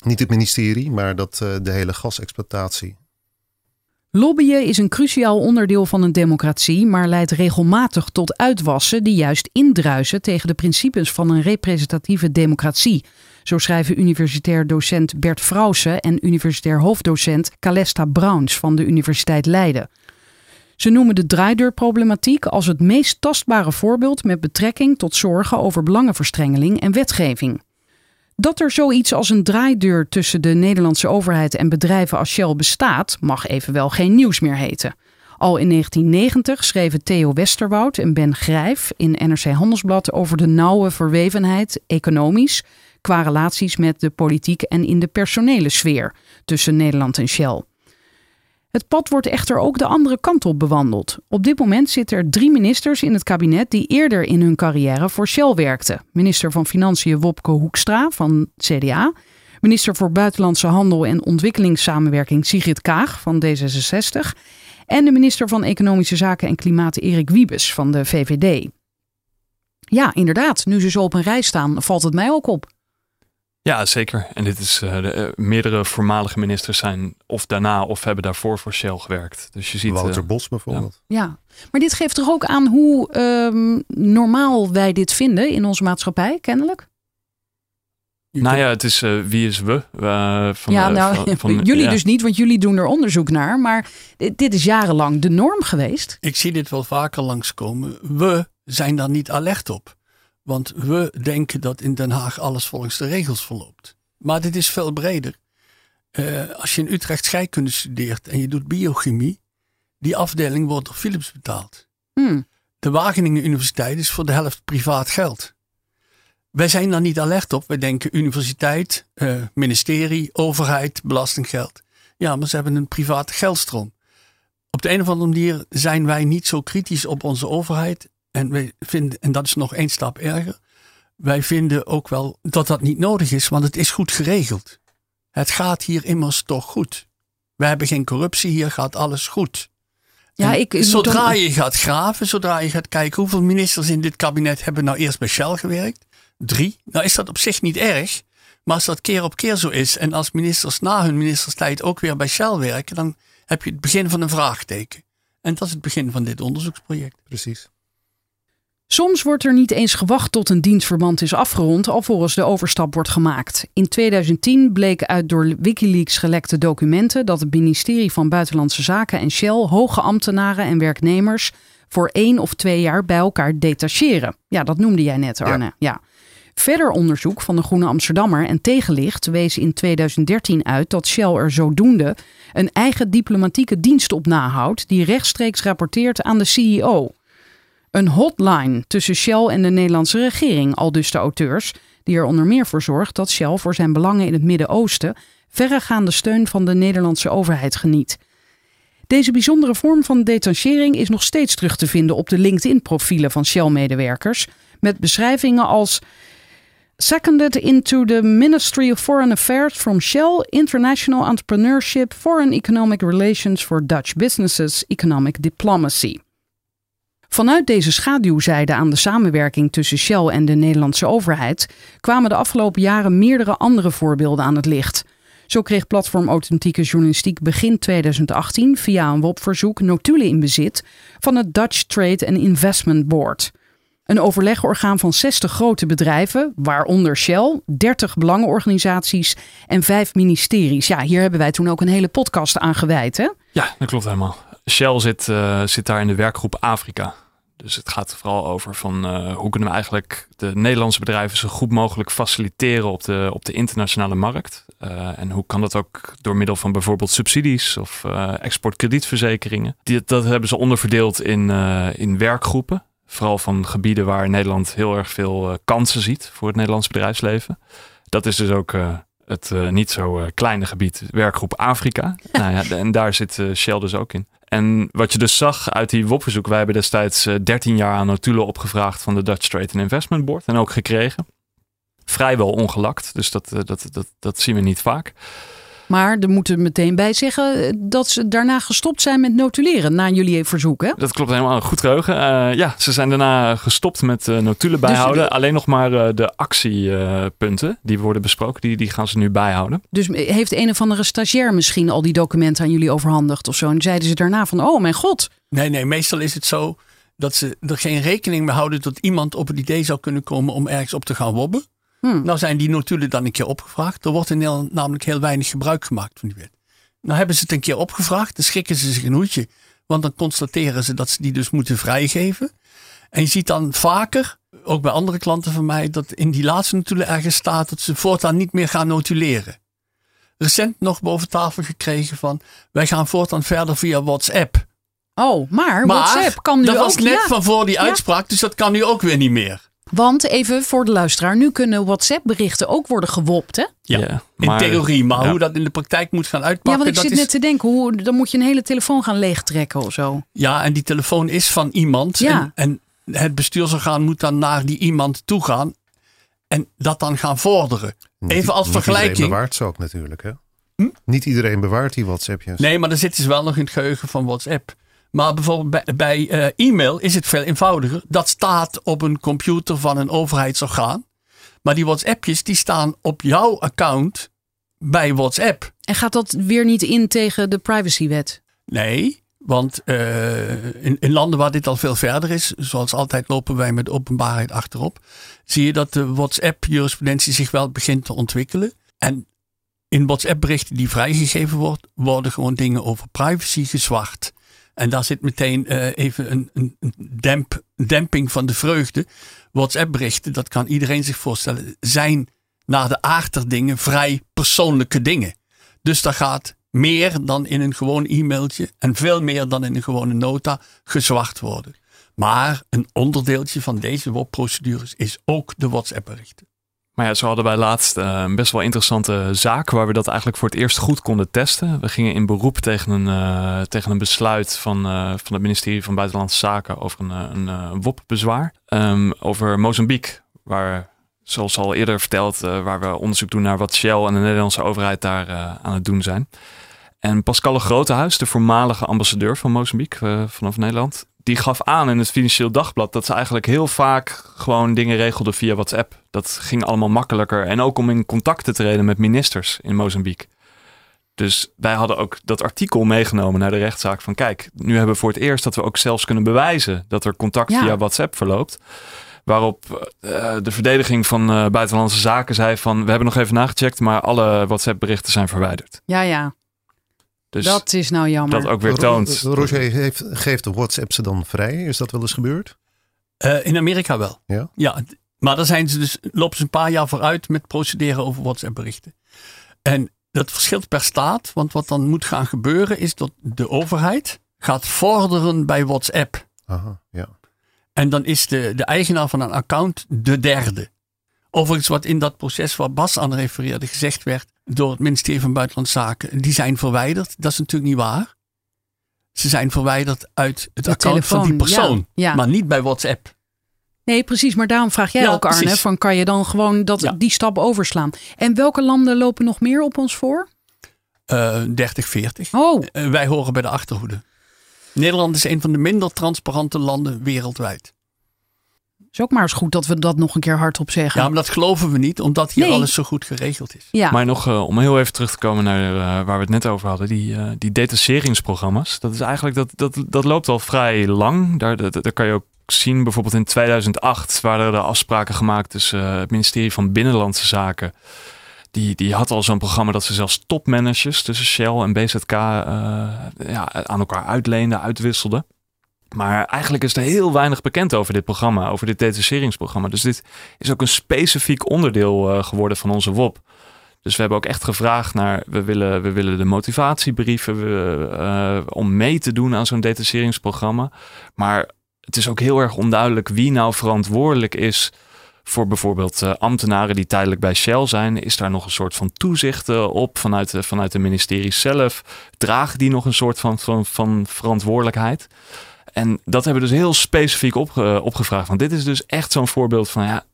Niet het ministerie, maar dat, uh, de hele gasexploitatie. Lobbyen is een cruciaal onderdeel van een democratie, maar leidt regelmatig tot uitwassen die juist indruisen tegen de principes van een representatieve democratie. Zo schrijven universitair docent Bert Frausen en universitair hoofddocent Calesta Browns van de Universiteit Leiden. Ze noemen de draaideurproblematiek als het meest tastbare voorbeeld met betrekking tot zorgen over belangenverstrengeling en wetgeving. Dat er zoiets als een draaideur tussen de Nederlandse overheid en bedrijven als Shell bestaat, mag evenwel geen nieuws meer heten. Al in 1990 schreven Theo Westerwoud en Ben Grijf in NRC Handelsblad over de nauwe verwevenheid, economisch, qua relaties met de politiek en in de personele sfeer tussen Nederland en Shell. Het pad wordt echter ook de andere kant op bewandeld. Op dit moment zitten er drie ministers in het kabinet die eerder in hun carrière voor Shell werkten. Minister van Financiën Wopke Hoekstra van CDA. Minister voor Buitenlandse Handel en Ontwikkelingssamenwerking Sigrid Kaag van D66. En de minister van Economische Zaken en Klimaat Erik Wiebes van de VVD. Ja, inderdaad. Nu ze zo op een rij staan, valt het mij ook op. Ja, zeker. En dit is uh, de, uh, meerdere voormalige ministers zijn of daarna of hebben daarvoor voor Shell gewerkt. Dus je ziet. Wouter uh, Bos bijvoorbeeld. Ja. ja. maar dit geeft toch ook aan hoe um, normaal wij dit vinden in onze maatschappij, kennelijk? Nou ja, het is wie is we? van, ja, nou, van, van, jullie ja. dus niet, want jullie doen er onderzoek naar. Maar dit, dit is jarenlang de norm geweest. Ik zie dit wel vaker langskomen. We zijn daar niet alert op. Want we denken dat in Den Haag alles volgens de regels verloopt. Maar dit is veel breder. Uh, als je in Utrecht scheikunde studeert en je doet biochemie, die afdeling wordt door Philips betaald. Hmm. De Wageningen Universiteit is voor de helft privaat geld. Wij zijn daar niet alert op. Wij denken universiteit, uh, ministerie, overheid, belastinggeld. Ja, maar ze hebben een private geldstroom. Op de een of andere manier zijn wij niet zo kritisch op onze overheid en, wij vinden, en dat is nog één stap erger. Wij vinden ook wel dat dat niet nodig is, want het is goed geregeld. Het gaat hier immers toch goed. We hebben geen corruptie, hier gaat alles goed. Ja, ik, ik zodra je gaat graven, zodra je gaat kijken hoeveel ministers in dit kabinet hebben nou eerst bij Shell gewerkt. Drie. Nou is dat op zich niet erg. Maar als dat keer op keer zo is en als ministers na hun ministerstijd ook weer bij Shell werken, dan heb je het begin van een vraagteken. En dat is het begin van dit onderzoeksproject. Precies. Soms wordt er niet eens gewacht tot een dienstverband is afgerond, alvorens de overstap wordt gemaakt. In 2010 bleek uit door Wikileaks gelekte documenten dat het ministerie van Buitenlandse Zaken en Shell hoge ambtenaren en werknemers voor één of twee jaar bij elkaar detacheren. Ja, dat noemde jij net, Arne. Ja. ja. Verder onderzoek van de Groene Amsterdammer en Tegenlicht wees in 2013 uit dat Shell er zodoende een eigen diplomatieke dienst op nahoudt die rechtstreeks rapporteert aan de CEO. Een hotline tussen Shell en de Nederlandse regering, al dus de auteurs, die er onder meer voor zorgt dat Shell voor zijn belangen in het Midden-Oosten verregaande steun van de Nederlandse overheid geniet. Deze bijzondere vorm van detachering is nog steeds terug te vinden op de LinkedIn-profielen van Shell-medewerkers, met beschrijvingen als Seconded into the Ministry of Foreign Affairs from Shell, International Entrepreneurship, Foreign Economic Relations for Dutch Businesses, Economic Diplomacy. Vanuit deze schaduwzijde aan de samenwerking tussen Shell en de Nederlandse overheid kwamen de afgelopen jaren meerdere andere voorbeelden aan het licht. Zo kreeg platform Authentieke Journalistiek begin 2018 via een WOP-verzoek notulen in bezit van het Dutch Trade and Investment Board. Een overlegorgaan van 60 grote bedrijven, waaronder Shell, 30 belangenorganisaties en 5 ministeries. Ja, hier hebben wij toen ook een hele podcast aan gewijd, hè? Ja, dat klopt helemaal. Shell zit, uh, zit daar in de werkgroep Afrika. Dus het gaat vooral over van uh, hoe kunnen we eigenlijk de Nederlandse bedrijven zo goed mogelijk faciliteren op de, op de internationale markt. Uh, en hoe kan dat ook door middel van bijvoorbeeld subsidies of uh, exportkredietverzekeringen. Die, dat hebben ze onderverdeeld in, in werkgroepen. Vooral van gebieden waar Nederland heel erg veel kansen ziet voor het Nederlandse bedrijfsleven. Dat is dus ook het niet zo kleine gebied, werkgroep Afrika. nou ja, en daar zit Shell dus ook in. En wat je dus zag uit die WOP-verzoek, wij hebben destijds 13 eh, jaar aan notulen opgevraagd van de Dutch Trade and Investment Board en ook gekregen. Vrijwel ongelakt, dus dat, eh, dat, dat, dat zien we niet vaak. Maar er moeten meteen bij zeggen eh, dat ze daarna gestopt zijn met notuleren na jullie verzoek. Hè? Dat klopt helemaal. Goed geheugen. Uh, ja, ze zijn daarna gestopt met uh, notulen dus bijhouden. Alleen nog maar uh, de actiepunten die worden besproken, die, die gaan ze nu bijhouden. Dus heeft een of andere stagiair misschien al die documenten aan jullie overhandigd of zo? En zeiden ze daarna van, oh mijn god. Nee, nee, meestal is het zo dat ze er geen rekening mee houden dat iemand op het idee zou kunnen komen om ergens op te gaan wobben. Hmm. Nou zijn die notulen dan een keer opgevraagd. Er wordt in Nederland namelijk heel weinig gebruik gemaakt van die wet. Nou hebben ze het een keer opgevraagd. Dan schrikken ze zich een hoedje. Want dan constateren ze dat ze die dus moeten vrijgeven. En je ziet dan vaker, ook bij andere klanten van mij, dat in die laatste notulen ergens staat dat ze voortaan niet meer gaan notuleren. Recent nog boven tafel gekregen van, wij gaan voortaan verder via WhatsApp. Oh, maar, WhatsApp kan nu dat ook. Dat was net van voor die uitspraak, dus dat kan nu ook weer niet meer. Want even voor de luisteraar, nu kunnen WhatsApp-berichten ook worden gewopt, hè? Ja, in theorie. Maar hoe dat in de praktijk moet gaan uitpakken. Ja, want ik zit net te denken, hoe, dan moet je een hele telefoon gaan leegtrekken of zo. Ja, en die telefoon is van iemand. Ja. En, en het bestuursorgaan moet dan naar die iemand toe gaan en dat dan gaan vorderen. Even als vergelijking. Niet iedereen bewaart ze ook natuurlijk, hè? Hm? Niet iedereen bewaart die WhatsAppjes. Nee, maar dan zitten ze wel nog in het geheugen van WhatsApp. Maar bijvoorbeeld bij, bij uh, e-mail is het veel eenvoudiger. Dat staat op een computer van een overheidsorgaan. Maar die WhatsAppjes die staan op jouw account bij WhatsApp. En gaat dat weer niet in tegen de privacywet? Nee, want uh, in, in, landen waar dit al veel verder is, zoals altijd lopen wij met openbaarheid achterop, zie je dat de WhatsApp-jurisprudentie zich wel begint te ontwikkelen. En in WhatsApp-berichten die vrijgegeven worden, worden gewoon dingen over privacy gezwart. En daar zit meteen uh, even een, een, een demp, demping van de vreugde. WhatsApp-berichten, dat kan iedereen zich voorstellen, zijn naar de aard dingen vrij persoonlijke dingen. Dus daar gaat meer dan in een gewoon e-mailtje en veel meer dan in een gewone nota gezwart worden. Maar een onderdeeltje van deze WOP-procedures is ook de WhatsApp-berichten. Maar ja, zo hadden wij laatst uh, een best wel interessante zaak waar we dat eigenlijk voor het eerst goed konden testen. We gingen in beroep tegen een, uh, tegen een besluit van, uh, van het ministerie van Buitenlandse Zaken over een, een WOP-bezwaar. Um, over Mozambique, waar, zoals al eerder verteld, waar we onderzoek doen naar wat Shell en de Nederlandse overheid daar aan het doen zijn. En Pascal Grotehuis, de voormalige ambassadeur van Mozambique vanaf Nederland, die gaf aan in het Financieel Dagblad dat ze eigenlijk heel vaak gewoon dingen regelden via WhatsApp. Dat ging allemaal makkelijker. En ook om in contact te treden met ministers in Mozambique. Dus wij hadden ook dat artikel meegenomen naar de rechtszaak van kijk, nu hebben we voor het eerst dat we ook zelfs kunnen bewijzen dat er contact via WhatsApp verloopt. Waarop uh, de verdediging van uh, Buitenlandse Zaken zei van we hebben nog even nagecheckt, maar alle WhatsApp berichten zijn verwijderd. Ja, ja. Dus dat is nou jammer. Dat ook weer toont. Roger heeft, geeft de WhatsApp ze dan vrij? Is dat wel eens gebeurd? Uh, in Amerika wel. Ja? Ja, maar dan zijn ze dus, lopen ze een paar jaar vooruit met procederen over WhatsApp berichten. En dat verschilt per staat, want wat dan moet gaan gebeuren is dat de overheid gaat vorderen bij WhatsApp. Aha, ja. En dan is de, de eigenaar van een account de derde. Overigens, wat in dat proces waar Bas aan refereerde gezegd werd door het ministerie van Buitenlandse Zaken, die zijn verwijderd. Dat is natuurlijk niet waar. Ze zijn verwijderd uit het account van die persoon, maar niet bij WhatsApp. Nee, precies. Maar daarom vraag jij ook, Arne, van kan je dan gewoon dat, die stap overslaan? En welke landen lopen nog meer op ons voor? Uh, 30, 40. Oh. Uh, wij horen bij de achterhoede. Nederland is een van de minder transparante landen wereldwijd is ook maar eens goed dat we dat nog een keer hardop zeggen. Ja, maar dat geloven we niet, omdat hier alles zo goed geregeld is. Ja. Maar nog uh, om heel even terug te komen naar uh, waar we het net over hadden, die, uh, die detacheringsprogramma's. Dat is eigenlijk, dat, dat, dat loopt al vrij lang. Daar, daar, daar kan je ook zien, bijvoorbeeld in 2008 waren er afspraken gemaakt tussen het ministerie van Binnenlandse Zaken. Die, die had al zo'n programma dat ze zelfs topmanagers tussen Shell en BZK ja, aan elkaar uitleenden, uitwisselden. Maar eigenlijk is er heel weinig bekend over dit programma, over dit detacheringsprogramma. Dus dit is ook een specifiek onderdeel uh, geworden van onze WOP. Dus we hebben ook echt gevraagd naar, we willen, we willen de motivatiebrieven we, uh, om mee te doen aan zo'n detacheringsprogramma. Maar het is ook heel erg onduidelijk wie nou verantwoordelijk is voor bijvoorbeeld uh, ambtenaren die tijdelijk bij Shell zijn. Is daar nog een soort van toezicht op vanuit, de, vanuit de ministerie zelf? Dragen die nog een soort van, van, van verantwoordelijkheid? En dat hebben we dus heel specifiek opge, opgevraagd. Want dit is dus echt zo'n voorbeeld van ja,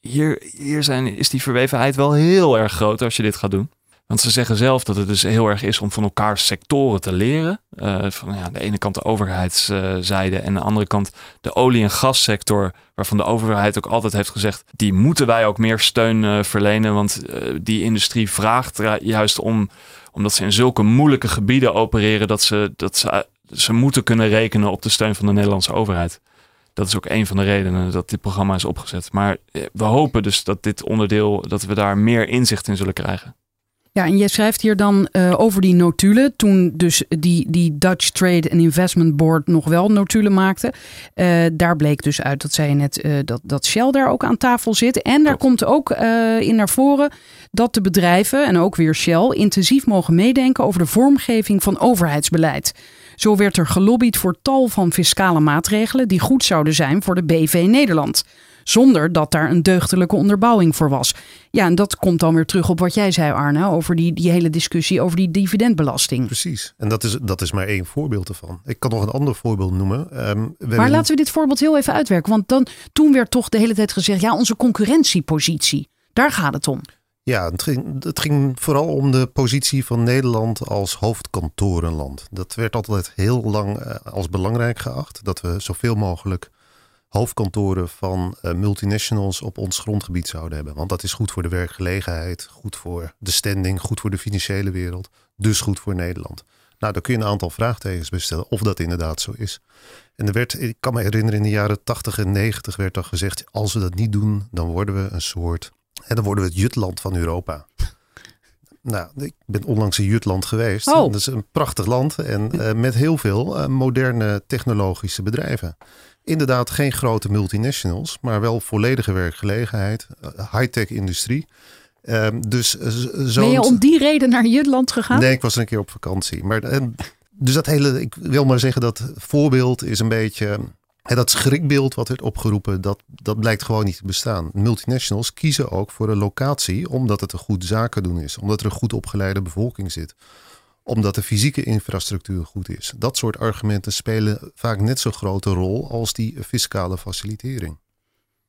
hier, hier zijn, is die verwevenheid wel heel erg groot als je dit gaat doen. Want ze zeggen zelf dat het dus heel erg is om van elkaar sectoren te leren. Uh, van ja, de ene kant de overheidszijde en de andere kant de olie- en gassector. Waarvan de overheid ook altijd heeft gezegd, die moeten wij ook meer steun uh, verlenen. Want uh, die industrie vraagt juist om, omdat ze in zulke moeilijke gebieden opereren, dat ze, dat ze, ze moeten kunnen rekenen op de steun van de Nederlandse overheid dat is ook een van de redenen dat dit programma is opgezet. Maar eh, we hopen dus dat dit onderdeel, dat we daar meer inzicht in zullen krijgen. Ja, en je schrijft hier dan uh, over die notulen. Toen dus die, die Dutch Trade and Investment Board nog wel notulen maakte. Uh, daar bleek dus uit, dat zei je net, uh, dat, dat Shell daar ook aan tafel zit. En daar komt ook in naar voren dat de bedrijven, en ook weer Shell, intensief mogen meedenken over de vormgeving van overheidsbeleid. Zo werd er gelobbyd voor tal van fiscale maatregelen die goed zouden zijn voor de BV Nederland. Zonder dat daar een deugdelijke onderbouwing voor was. Ja, en dat komt dan weer terug op wat jij zei, Arne, over die, die hele discussie over die dividendbelasting. Precies. En dat is, dat is maar één voorbeeld ervan. Ik kan nog een ander voorbeeld noemen. Um, maar laten we dit voorbeeld heel even uitwerken. Want dan, toen werd toch de hele tijd gezegd, ja, onze concurrentiepositie. Daar gaat het om. Ja, het ging, het vooral om de positie van Nederland als hoofdkantorenland. Dat werd altijd heel lang uh, als belangrijk geacht. Dat we zoveel mogelijk hoofdkantoren van uh, multinationals op ons grondgebied zouden hebben. Want dat is goed voor de werkgelegenheid, goed voor de standing, goed voor de financiële wereld. Dus goed voor Nederland. Nou, daar kun je een aantal vraagtekens stellen of dat inderdaad zo is. En er werd, ik kan me herinneren, in de jaren 80 en 90 werd dan gezegd: als we dat niet doen, dan worden we een soort en dan worden we het Jutland van Europa. Nou, ik ben onlangs in Jutland geweest. Oh. Dat is een prachtig land en uh, met heel veel uh, moderne technologische bedrijven. Inderdaad, geen grote multinationals, maar wel volledige werkgelegenheid, uh, high-tech industrie. Ehm, dus, zo ben je om die reden naar Jutland gegaan? Nee, ik was een keer op vakantie. Maar, en, dus dat hele, ik wil maar zeggen dat voorbeeld is een beetje dat schrikbeeld wat werd opgeroepen, dat, dat blijkt gewoon niet te bestaan. Multinationals kiezen ook voor een locatie omdat het een goed zaken doen is. Omdat er een goed opgeleide bevolking zit. Omdat de fysieke infrastructuur goed is. Dat soort argumenten spelen vaak net zo grote rol als die fiscale facilitering.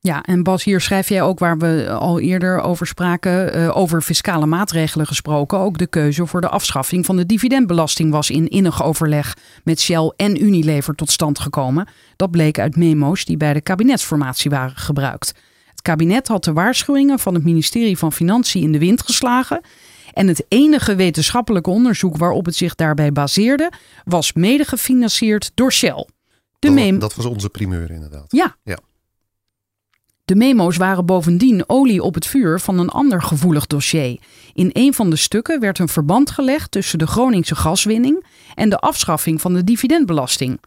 Ja, en Bas, hier schrijf jij ook waar we al eerder over spraken, uh, over fiscale maatregelen gesproken. Ook de keuze voor de afschaffing van de dividendbelasting was in innig overleg met Shell en Unilever tot stand gekomen. Dat bleek uit memo's die bij de kabinetsformatie waren gebruikt. Het kabinet had de waarschuwingen van het ministerie van Financiën in de wind geslagen. En het enige wetenschappelijke onderzoek waarop het zich daarbij baseerde, was mede gefinancierd door Shell. De dat, dat was onze primeur inderdaad. Ja. ja. De memo's waren bovendien olie op het vuur van een ander gevoelig dossier. In een van de stukken werd een verband gelegd tussen de Groningse gaswinning en de afschaffing van de dividendbelasting.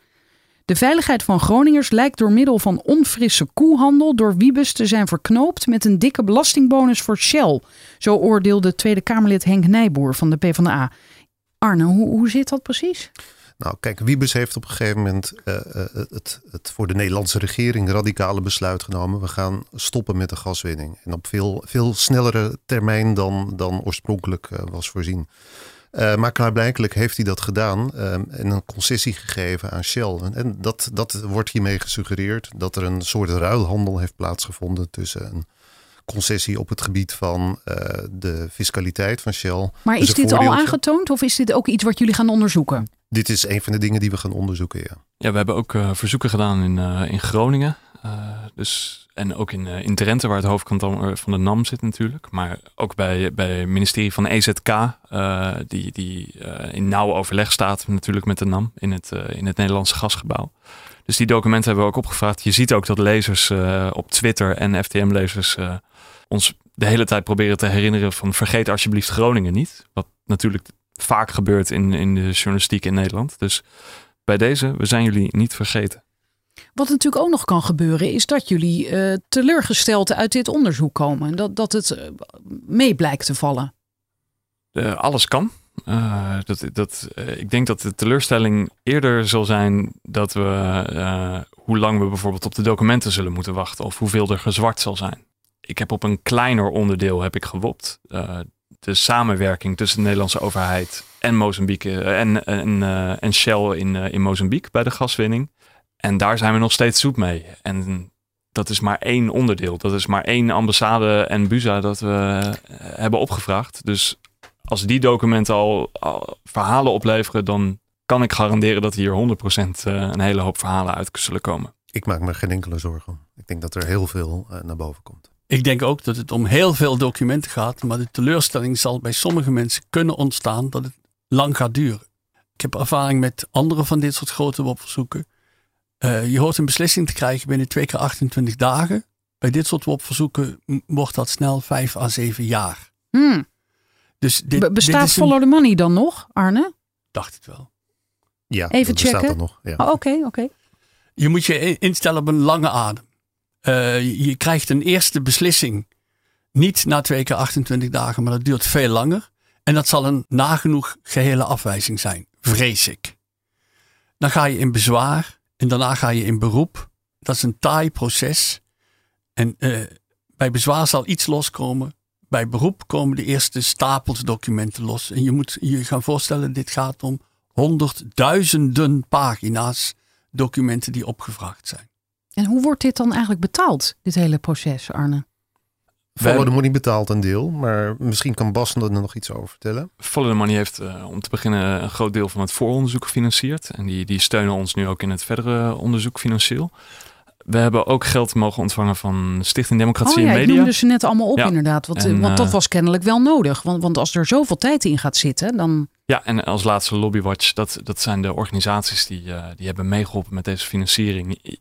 De veiligheid van Groningers lijkt door middel van onfrisse koehandel door Wiebes te zijn verknoopt met een dikke belastingbonus voor Shell. Zo oordeelde Tweede Kamerlid Henk Nijboer van de PvdA. Arne, hoe, hoe zit dat precies? Nou, kijk, Wiebes heeft op een gegeven moment uh, het, het, voor de Nederlandse regering radicale besluit genomen. We gaan stoppen met de gaswinning. En op veel, veel snellere termijn dan, dan oorspronkelijk uh, was voorzien. Uh, maar klaarblijkelijk heeft hij dat gedaan en een concessie gegeven aan Shell. En dat, dat wordt hiermee gesuggereerd dat er een soort ruilhandel heeft plaatsgevonden tussen een concessie op het gebied van uh, de fiscaliteit van Shell. Maar dus is dit al aangetoond of is dit ook iets wat jullie gaan onderzoeken? Dit is een van de dingen die we gaan onderzoeken, ja. Ja, we hebben ook uh, verzoeken gedaan in, uh, in Groningen. dus, en ook in, in Drenthe, waar het hoofdkantoor van de NAM zit natuurlijk. Maar ook bij, bij het ministerie van EZK, die, die in nauw overleg staat natuurlijk met de NAM in het, in het Nederlandse gasgebouw. Dus die documenten hebben we ook opgevraagd. Je ziet ook dat lezers op Twitter en FTM-lezers ons de hele tijd proberen te herinneren van vergeet alsjeblieft Groningen niet. Wat natuurlijk vaak gebeurt in, in de journalistiek in Nederland. Dus bij deze, we zijn jullie niet vergeten. Wat natuurlijk ook nog kan gebeuren, is dat jullie uh, teleurgesteld uit dit onderzoek komen. Dat, dat het uh, mee blijkt te vallen. Uh, alles kan. dat, dat, ik denk dat de teleurstelling eerder zal zijn dat we hoe lang we bijvoorbeeld op de documenten zullen moeten wachten of hoeveel er gezwart zal zijn. Ik heb op een kleiner onderdeel heb ik gewopt. De samenwerking tussen de Nederlandse overheid en Mozambique en, en, en Shell in, in Mozambique bij de gaswinning. En daar zijn we nog steeds zoet mee. En dat is maar één onderdeel. Dat is maar één ambassade en BUSA dat we eh, hebben opgevraagd. Dus als die documenten al, verhalen opleveren, dan kan ik garanderen dat hier 100% eh, een hele hoop verhalen uit zullen komen. Ik maak me geen enkele zorgen. Ik denk dat er heel veel eh, naar boven komt. Ik denk ook dat het om heel veel documenten gaat, maar de teleurstelling zal bij sommige mensen kunnen ontstaan dat het lang gaat duren. Ik heb ervaring met andere van dit soort grote WOP-verzoeken. Uh, je hoort een beslissing te krijgen binnen twee keer 28 dagen. Bij dit soort WOP-verzoeken wordt dat snel 5 à 7 jaar. Hmm. Dus dit, bestaat dit Follow the Money dan nog, Arne? Dacht het wel. Ja, even checken. nog. Ja. Oh, oké, oké. Je moet je instellen op een lange adem. Uh, je krijgt een eerste beslissing niet na twee keer 28 dagen, maar dat duurt veel langer. En dat zal een nagenoeg gehele afwijzing zijn, vrees ik. Dan ga je in bezwaar. En daarna ga je in beroep. Dat is een taai proces. En uh, bij bezwaar zal iets loskomen. Bij beroep komen de eerste stapels documenten los. En je moet je gaan voorstellen, dit gaat om honderdduizenden pagina's documenten die opgevraagd zijn. En hoe wordt dit dan eigenlijk betaald, dit hele proces, Arne? Follow the Money betaalt een deel, maar misschien kan Bas er nog iets over vertellen. Follow the Money heeft uh, om te beginnen een groot deel van het vooronderzoek gefinancierd. En die, die steunen ons nu ook in het verdere onderzoek financieel. We hebben ook geld mogen ontvangen van Stichting Democratie oh, ja, en Media. Ik noemde ze net allemaal op inderdaad. Want, en, want dat eh, was kennelijk wel nodig. Want, want als er zoveel tijd in gaat zitten, dan... Ja, en als laatste Lobbywatch, dat, dat zijn de organisaties die, uh, die hebben meegeholpen met deze financiering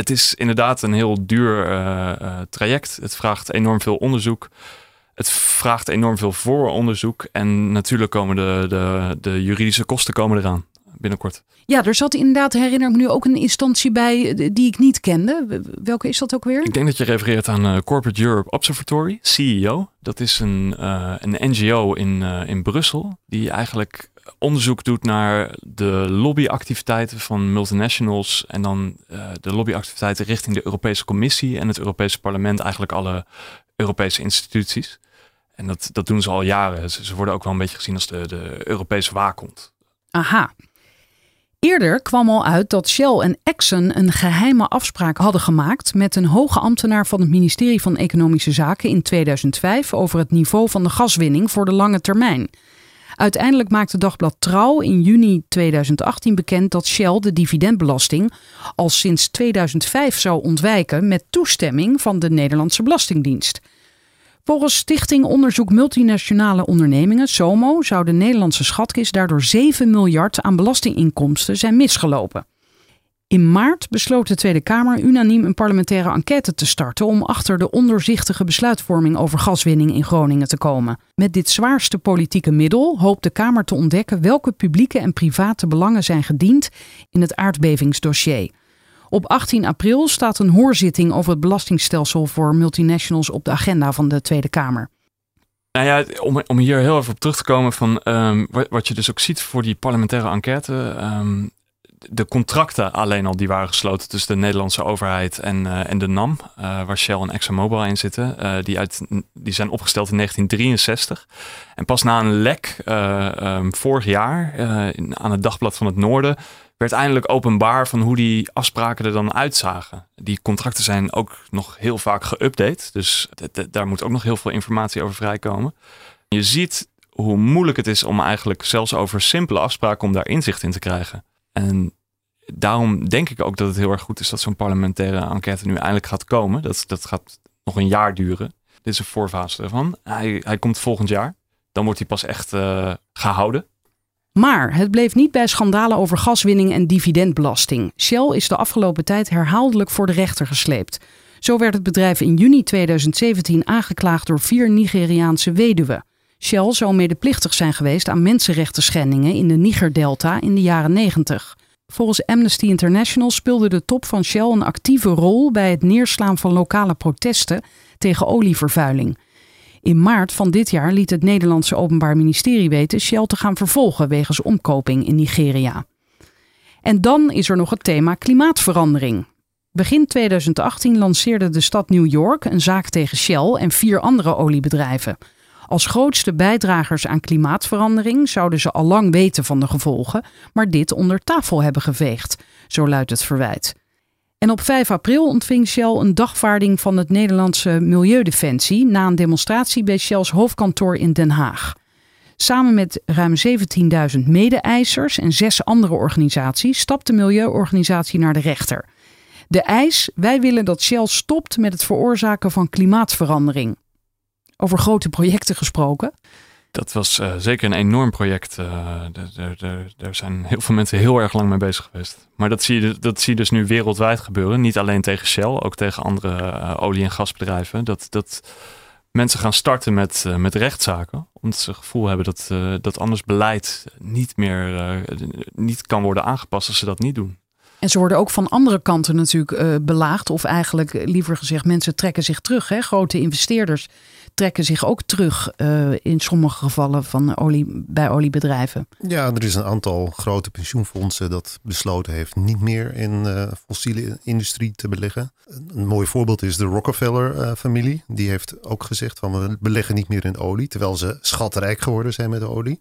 het is inderdaad een heel duur uh, uh, traject. Het vraagt enorm veel onderzoek. Het vraagt enorm veel vooronderzoek. En natuurlijk komen de, de, de juridische kosten komen eraan binnenkort. Ja, er zat inderdaad, herinner ik me nu ook een instantie bij eh, die ik niet kende. Welke is dat ook weer? Ik denk dat je refereert aan uh, Corporate Europe Observatory, CEO. Dat is een, uh, een NGO in, uh, in Brussel die eigenlijk onderzoek doet naar de lobbyactiviteiten van multinationals en dan uh, de lobbyactiviteiten richting de Europese Commissie en het Europese Parlement, eigenlijk alle Europese instituties. En dat, dat doen ze al jaren. Ze, ze worden ook wel een beetje gezien als de, de Europese waakhond. Aha. Eerder kwam al uit dat Shell en Exxon een geheime afspraak hadden gemaakt met een hoge ambtenaar van het ministerie van Economische Zaken in 2005 over het niveau van de gaswinning voor de lange termijn. Uiteindelijk maakte Dagblad Trouw in juni 2018 bekend dat Shell de dividendbelasting al sinds 2005 zou ontwijken met toestemming van de Nederlandse Belastingdienst. Volgens Stichting Onderzoek Multinationale Ondernemingen, SOMO, zou de Nederlandse schatkist daardoor 7 miljard aan belastinginkomsten zijn misgelopen. In maart besloot de Tweede Kamer unaniem een parlementaire enquête te starten om achter de ondoorzichtige besluitvorming over gaswinning in Groningen te komen. Met dit zwaarste politieke middel hoopt de Kamer te ontdekken welke publieke en private belangen zijn gediend in het aardbevingsdossier. Op 18 april staat een hoorzitting over het belastingstelsel voor multinationals op de agenda van de Tweede Kamer. Nou ja, om, om hier heel even op terug te komen van um, wat, je dus ook ziet voor die parlementaire enquête. Um, de contracten alleen al die waren gesloten tussen de Nederlandse overheid en, uh, en de NAM, uh, waar Shell en ExxonMobil in zitten, uh, die, uit, die zijn opgesteld in 1963. En pas na een lek um, vorig jaar in, aan het Dagblad van het Noorden werd eindelijk openbaar van hoe die afspraken er dan uitzagen. Die contracten zijn ook nog heel vaak geüpdate, dus daar moet ook nog heel veel informatie over vrijkomen. Je ziet hoe moeilijk het is om eigenlijk zelfs over simpele afspraken om daar inzicht in te krijgen. En daarom denk ik ook dat het heel erg goed is dat zo'n parlementaire enquête nu eindelijk gaat komen. Dat, dat gaat nog een jaar duren. Dit is een voorfase ervan. Hij, hij komt volgend jaar. Dan wordt hij pas echt uh, gehouden. Maar het bleef niet bij schandalen over gaswinning en dividendbelasting. Shell is de afgelopen tijd herhaaldelijk voor de rechter gesleept. Zo werd het bedrijf in juni 2017 aangeklaagd door vier Nigeriaanse weduwen. Shell zou medeplichtig zijn geweest aan mensenrechten schendingen in de Niger-delta in de jaren 90. Volgens Amnesty International speelde de top van Shell een actieve rol bij het neerslaan van lokale protesten tegen olievervuiling. In maart van dit jaar liet het Nederlandse Openbaar Ministerie weten Shell te gaan vervolgen wegens omkoping in Nigeria. En dan is er nog het thema klimaatverandering. Begin 2018 lanceerde de stad New York een zaak tegen Shell en vier andere oliebedrijven. Als grootste bijdragers aan klimaatverandering zouden ze al lang weten van de gevolgen, maar dit onder tafel hebben geveegd, zo luidt het verwijt. En op 5 april ontving Shell een dagvaarding van het Nederlandse Milieudefensie na een demonstratie bij Shell's hoofdkantoor in Den Haag. Samen met ruim 17.000 mede-eisers en zes andere organisaties stapt de milieuorganisatie naar de rechter. De eis: wij willen dat Shell stopt met het veroorzaken van klimaatverandering. Over grote projecten gesproken. Dat was uh, zeker een enorm project. Uh, daar zijn heel veel mensen heel erg lang mee bezig geweest. Maar dat zie, je, dat zie je dus nu wereldwijd gebeuren. Niet alleen tegen Shell, ook tegen andere uh, olie- en gasbedrijven. Dat, dat mensen gaan starten met, met rechtszaken. Omdat ze het gevoel hebben dat, dat anders beleid niet meer niet kan worden aangepast als ze dat niet doen. En ze worden ook van andere kanten natuurlijk belaagd. Of eigenlijk liever gezegd, mensen trekken zich terug. Hè? Grote investeerders trekken zich ook terug uh, in sommige gevallen van olie, bij oliebedrijven. Ja, er is een aantal grote pensioenfondsen dat besloten heeft niet meer in uh, fossiele industrie te beleggen. Een mooi voorbeeld is de Rockefeller-familie. Uh, die heeft ook gezegd van we beleggen niet meer in olie, terwijl ze schatrijk geworden zijn met olie.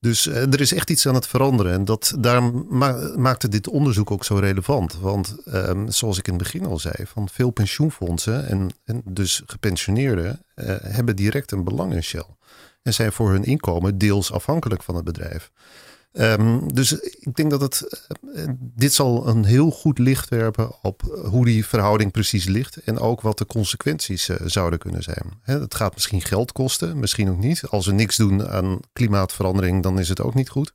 Dus uh, er is echt iets aan het veranderen. En dat, daarom ma maakte dit onderzoek ook zo relevant. Want um, zoals ik in het begin al zei, van veel pensioenfondsen en, en dus gepensioneerden uh, hebben direct een belang in Shell. En zijn voor hun inkomen deels afhankelijk van het bedrijf. Um, dus ik denk dat het, uh, dit zal een heel goed licht werpen op hoe die verhouding precies ligt. En ook wat de consequenties uh, zouden kunnen zijn. Het gaat misschien geld kosten, misschien ook niet. Als we niks doen aan klimaatverandering, dan is het ook niet goed.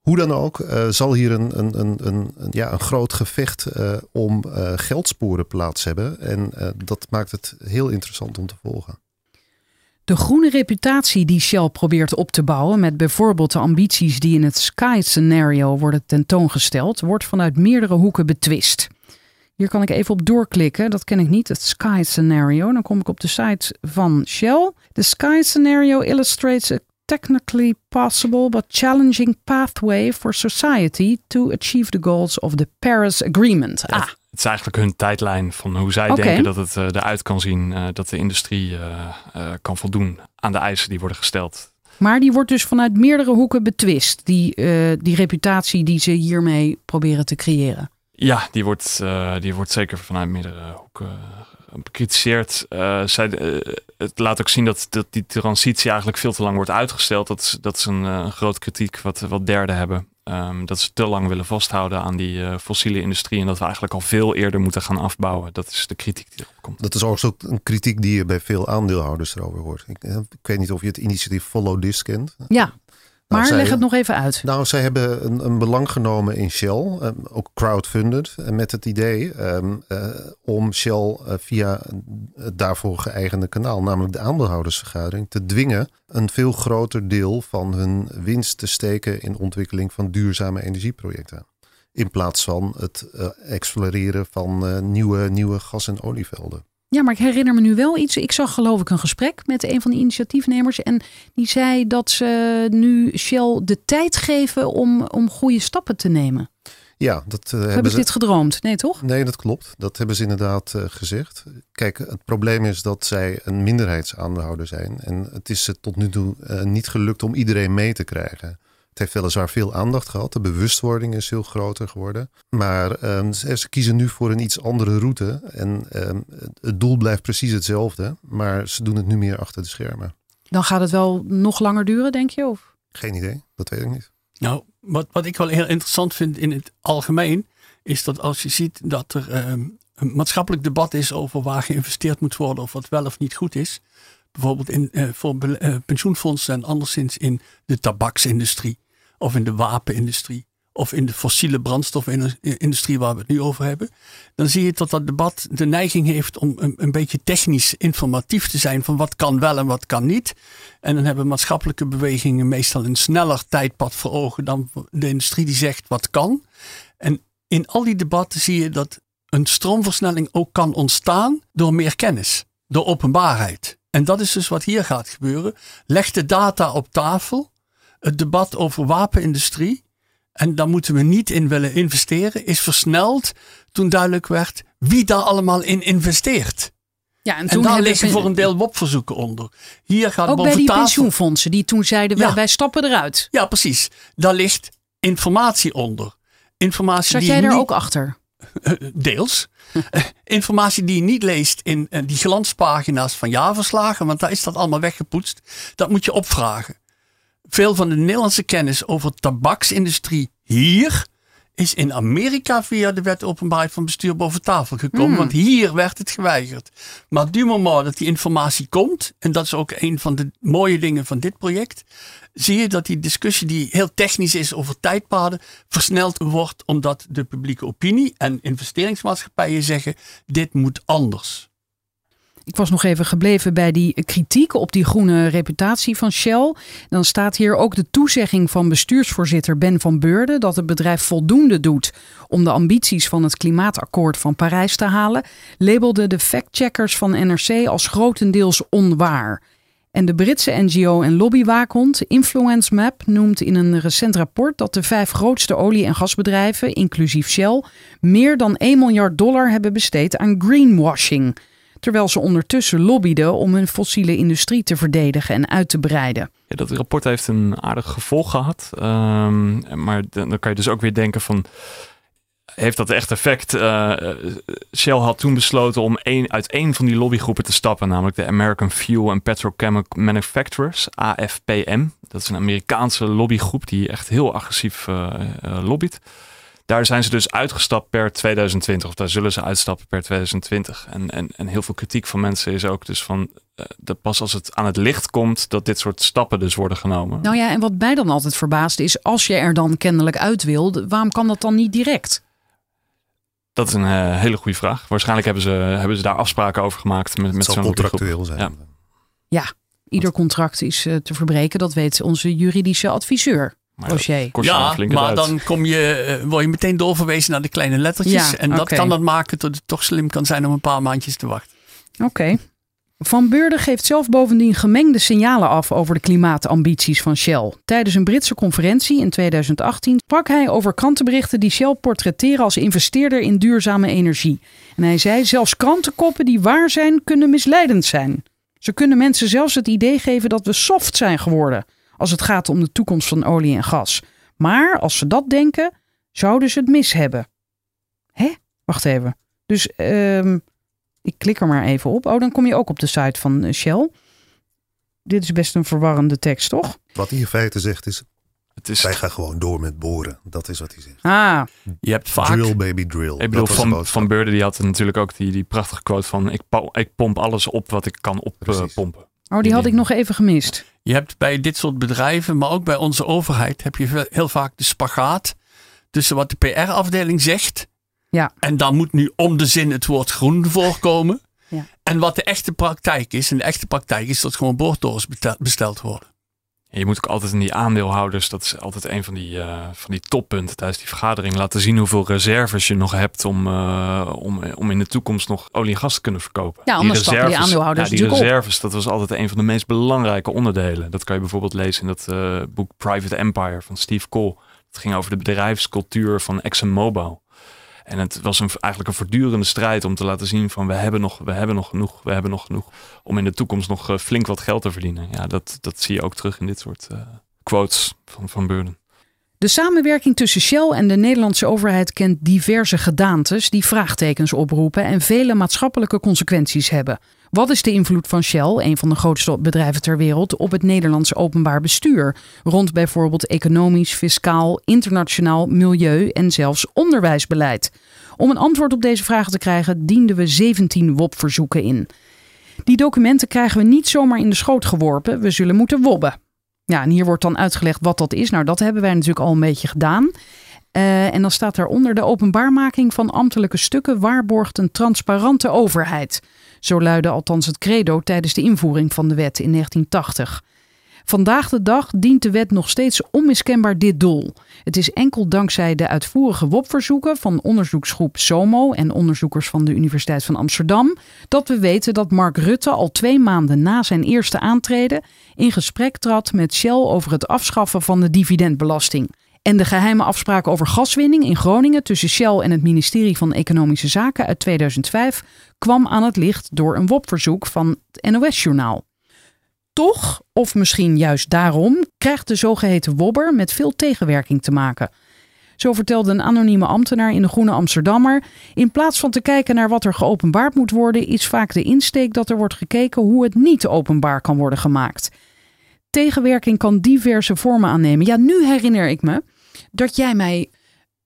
Hoe dan ook, uh, zal hier een, een, een, een, ja, een groot gevecht om geldsporen plaats hebben. En dat maakt het heel interessant om te volgen. De groene reputatie die Shell probeert op te bouwen met bijvoorbeeld de ambities die in het Sky scenario worden tentoongesteld, wordt vanuit meerdere hoeken betwist. Hier kan ik even op doorklikken, dat ken ik niet, het Sky scenario. Dan kom ik op de site van Shell. The Sky scenario illustrates a technically possible but challenging pathway for society to achieve the goals of the Paris Agreement. Ah. Het is eigenlijk hun tijdlijn van hoe zij okay. denken dat het uh, eruit kan zien uh, dat de industrie uh, kan voldoen aan de eisen die worden gesteld. Maar die wordt dus vanuit meerdere hoeken betwist, die, die reputatie die ze hiermee proberen te creëren. Ja, die wordt, die wordt zeker vanuit meerdere hoeken bekritiseerd. zij, het laat ook zien dat, dat die transitie eigenlijk veel te lang wordt uitgesteld. Dat is, dat is een, een grote kritiek wat, wat derden hebben. Um, dat ze te lang willen vasthouden aan die uh, fossiele industrie. En dat we eigenlijk al veel eerder moeten gaan afbouwen. Dat is de kritiek die erop komt. Dat is ook een kritiek die je bij veel aandeelhouders erover hoort. Ik, ik weet niet of je het initiatief Follow This kent. Ja, maar nou, leg zij, het nog even uit. Nou, zij hebben een, een belang genomen in Shell, um, ook crowdfunded, met het idee um, uh, om Shell uh, via het daarvoor geëigende kanaal, namelijk de aandeelhoudersvergadering, te dwingen een veel groter deel van hun winst te steken in ontwikkeling van duurzame energieprojecten. In plaats van het uh, exploreren van nieuwe, nieuwe gas- en olievelden. Ja, maar ik herinner me nu wel iets. Ik zag geloof ik een gesprek met een van de initiatiefnemers. En die zei dat ze nu Shell de tijd geven om, om goede stappen te nemen. Ja, dat uh, hebben, hebben ze... dit gedroomd? Nee, toch? Nee, dat klopt. Dat hebben ze inderdaad uh, gezegd. Kijk, het probleem is dat zij een minderheidsaandeelhouder zijn. En het is tot nu toe uh, niet gelukt om iedereen mee te krijgen. Het heeft weliswaar veel aandacht gehad. De bewustwording is veel groter geworden. Maar um, ze, ze, kiezen nu voor een iets andere route. En um, het doel blijft precies hetzelfde. Maar ze doen het nu meer achter de schermen. Dan gaat het wel nog langer duren, denk je? Of? Geen idee, dat weet ik niet. Nou, wat, wat ik wel heel interessant vind in het algemeen, is dat als je ziet dat er um, een maatschappelijk debat is over waar geïnvesteerd moet worden of wat wel of niet goed is. Bijvoorbeeld in, uh, voor uh, pensioenfondsen en anderszins in de tabaksindustrie of in de wapenindustrie of in de fossiele brandstofindustrie waar we het nu over hebben, dan zie je dat dat debat de neiging heeft om een, een, beetje technisch informatief te zijn van wat kan wel en wat kan niet. En dan hebben maatschappelijke bewegingen meestal een sneller tijdpad voor ogen dan de industrie die zegt wat kan. En in al die debatten zie je dat een stroomversnelling ook kan ontstaan door meer kennis, door openbaarheid. En dat is dus wat hier gaat gebeuren. Leg de data op tafel. Het debat over wapenindustrie. En daar moeten we niet in willen investeren. Is versneld toen duidelijk werd wie daar allemaal in investeert. Ja, en En toen daar hebben liggen voor een deel WOP-verzoeken onder. Hier gaat ook bij boven die tafel. pensioenfondsen die toen zeiden wij, Ja. wij stappen eruit. Ja, precies. Daar ligt informatie onder. Informatie Zat die jij daar niet- ook achter? Deels. Eh, Informatie die je niet leest in eh, die glanspagina's van jaarverslagen, want daar is dat allemaal weggepoetst. Dat moet je opvragen. Veel van de Nederlandse kennis over tabaksindustrie hier is in Amerika via de wet openbaarheid van bestuur boven tafel gekomen. Want hier werd het geweigerd. Maar du moment dat die informatie komt, en dat is ook een van de mooie dingen van dit project, zie je dat die discussie die heel technisch is over tijdpaden, versneld wordt omdat de publieke opinie en investeringsmaatschappijen zeggen, dit moet anders. Ik was nog even gebleven bij die kritiek op die groene reputatie van Shell. Dan staat hier ook de toezegging van bestuursvoorzitter Ben van Beurden dat het bedrijf voldoende doet om de ambities van het klimaatakkoord van Parijs te halen, labelde de factcheckers van NRC als grotendeels onwaar. En de Britse NGO en lobbywaakhond Influence Map noemt in een recent rapport dat de vijf grootste olie- en gasbedrijven, inclusief Shell, meer dan 1 miljard dollar hebben besteed aan greenwashing terwijl ze ondertussen lobbyden om hun fossiele industrie te verdedigen en uit te breiden. Ja, dat rapport heeft een aardig gevolg gehad. Ehm, maar dan, kan je dus ook weer denken van... Heeft dat echt effect? Eh, Shell had toen besloten om een, uit één van die lobbygroepen te stappen, namelijk de American Fuel and Petrochemical Manufacturers, AFPM. Dat is een Amerikaanse lobbygroep die echt heel agressief eh, eh, lobbyt. Daar zijn ze dus uitgestapt per 2020, of daar zullen ze uitstappen per 2020. En, en, en heel veel kritiek van mensen is ook dus van, eh, dat pas als het aan het licht komt, dat dit soort stappen dus worden genomen. Nou ja, en wat mij dan altijd verbaast is, als je er dan kennelijk uit wil, waarom kan dat dan niet direct? Dat is een eh, hele goede vraag. Waarschijnlijk hebben ze, hebben ze daar afspraken over gemaakt met, met zo'n contractueel zijn. Ja. Ieder contract is eh, te verbreken, dat weet onze juridische adviseur, Maar Ja, maar dan kom je, eh, word je meteen doorverwezen naar de kleine lettertjes. Ja, en dat kan dat maken dat het toch slim kan zijn om een paar maandjes te wachten. Oké. Van Beurden geeft zelf bovendien gemengde signalen af over de klimaatambities van Shell. Tijdens een Britse conferentie in 2018 sprak hij over krantenberichten die Shell portretteren als investeerder in duurzame energie. En hij zei: zelfs krantenkoppen die waar zijn, kunnen misleidend zijn. Ze kunnen mensen zelfs het idee geven dat we soft zijn geworden als het gaat om de toekomst van olie en gas. Maar als ze dat denken, zouden ze het mis hebben. Hè? Wacht even. Dus ehm, ik klik er maar even op. Oh, dan kom je ook op de site van eh, Shell. Dit is best een verwarrende tekst, toch? Wat hij in feite zegt is, Het is, wij gaan gewoon door met boren. Dat is wat hij zegt. Ah, Je hebt vaak Drill baby drill. ik bedoel, van, van Beurden die had natuurlijk ook die, die prachtige quote van ik, ik pomp alles op wat ik kan oppompen. Oh, die had ik nog even gemist. Je hebt bij dit soort bedrijven, maar ook bij onze overheid, heb je heel vaak de spagaat tussen wat de PR-afdeling zegt. Ja. En dan moet nu om de zin het woord groen voorkomen. Ja. En wat de echte praktijk is. En de echte praktijk is dat gewoon boordtorens bete- besteld worden. En je moet ook altijd in die aandeelhouders, dat is altijd een van die, eh, van die toppunten tijdens die vergadering, laten zien hoeveel reserves je nog hebt om, eh, om, om in de toekomst nog olie en gas te kunnen verkopen. Ja, anders stappen die aandeelhouders ja, die op. reserves, dat was altijd een van de meest belangrijke onderdelen. Dat kan je bijvoorbeeld lezen in dat eh, boek Private Empire van Steve Cole. Het ging over de bedrijfscultuur van ExxonMobil. En het was een, eigenlijk een voortdurende strijd om te laten zien van we hebben nog, we hebben nog genoeg, we hebben nog genoeg. Om in de toekomst nog eh, flink wat geld te verdienen. Ja, dat, dat zie je ook terug in dit soort eh, quotes van, van Burden. De samenwerking tussen Shell en de Nederlandse overheid kent diverse gedaantes die vraagtekens oproepen en vele maatschappelijke consequenties hebben. Wat is de invloed van Shell, een van de grootste bedrijven ter wereld, op het Nederlandse openbaar bestuur? Rond bijvoorbeeld economisch, fiscaal, internationaal, milieu en zelfs onderwijsbeleid. Om een antwoord op deze vragen te krijgen, dienden we 17 WOP-verzoeken in. Die documenten krijgen we niet zomaar in de schoot geworpen, we zullen moeten wobben. Ja, en hier wordt dan uitgelegd wat dat is. Nou, dat hebben wij natuurlijk al een beetje gedaan. Eh, en dan staat daaronder de openbaarmaking van ambtelijke stukken waarborgt een transparante overheid. Zo luidde althans het credo tijdens de invoering van de wet in 1980. Vandaag de dag dient de wet nog steeds onmiskenbaar dit doel. Het is enkel dankzij de uitvoerige WOP-verzoeken van onderzoeksgroep SOMO en onderzoekers van de Universiteit van Amsterdam dat we weten dat Mark Rutte al twee maanden na zijn eerste aantreden in gesprek trad met Shell over het afschaffen van de dividendbelasting. En de geheime afspraak over gaswinning in Groningen tussen Shell en het ministerie van Economische Zaken uit 2005 kwam aan het licht door een WOP-verzoek van het NOS-journaal. Toch, of misschien juist daarom, krijgt de zogeheten wobber met veel tegenwerking te maken. Zo vertelde een anonieme ambtenaar in de Groene Amsterdammer. In plaats van te kijken naar wat er geopenbaard moet worden, is vaak de insteek dat er wordt gekeken hoe het niet openbaar kan worden gemaakt. Tegenwerking kan diverse vormen aannemen. Ja, nu herinner ik me dat jij mij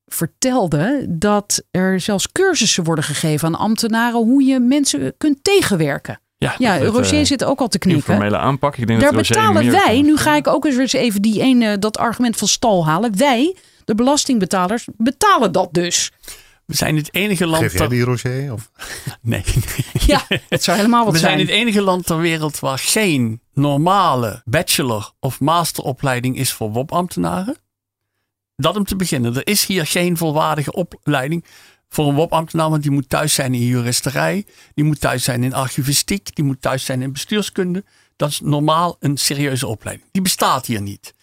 vertelde dat er zelfs cursussen worden gegeven aan ambtenaren hoe je mensen kunt tegenwerken. Ja, Ja, dat, Roger eh, zit ook al te knikken. Informele aanpak. Ik denk Daar dat betalen meer wij, kan- nu ga ik ook eens even die ene, dat argument van stal halen. Wij, de belastingbetalers, betalen dat dus. We zijn het enige land Geef jij ter... die Roger? Of? Nee. Ja, het zou helemaal wat We zijn zijn. het enige land ter wereld waar geen normale bachelor- of masteropleiding is voor WOP-ambtenaren. Dat om te beginnen. Er is hier geen volwaardige opleiding voor een WOP-ambtenaar, want die moet thuis zijn in juristerij, die moet thuis zijn in archivistiek, die moet thuis zijn in bestuurskunde. Dat is normaal een serieuze opleiding. Die bestaat hier niet.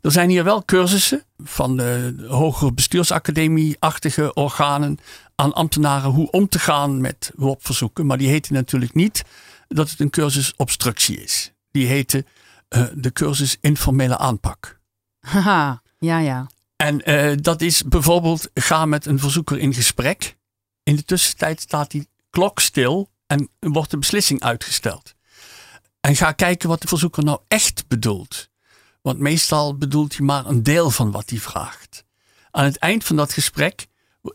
Er zijn hier wel cursussen van de hogere bestuursacademie-achtige organen aan ambtenaren hoe om te gaan met WOP-verzoeken. Maar die heten natuurlijk niet dat het een cursus obstructie is. Die heten eh, de cursus informele aanpak. Haha, ja, ja. En eh, dat is bijvoorbeeld ga met een verzoeker in gesprek. In de tussentijd staat die klok stil en wordt de beslissing uitgesteld. En ga kijken wat de verzoeker nou echt bedoelt. Want meestal bedoelt hij maar een deel van wat hij vraagt. Aan het eind van dat gesprek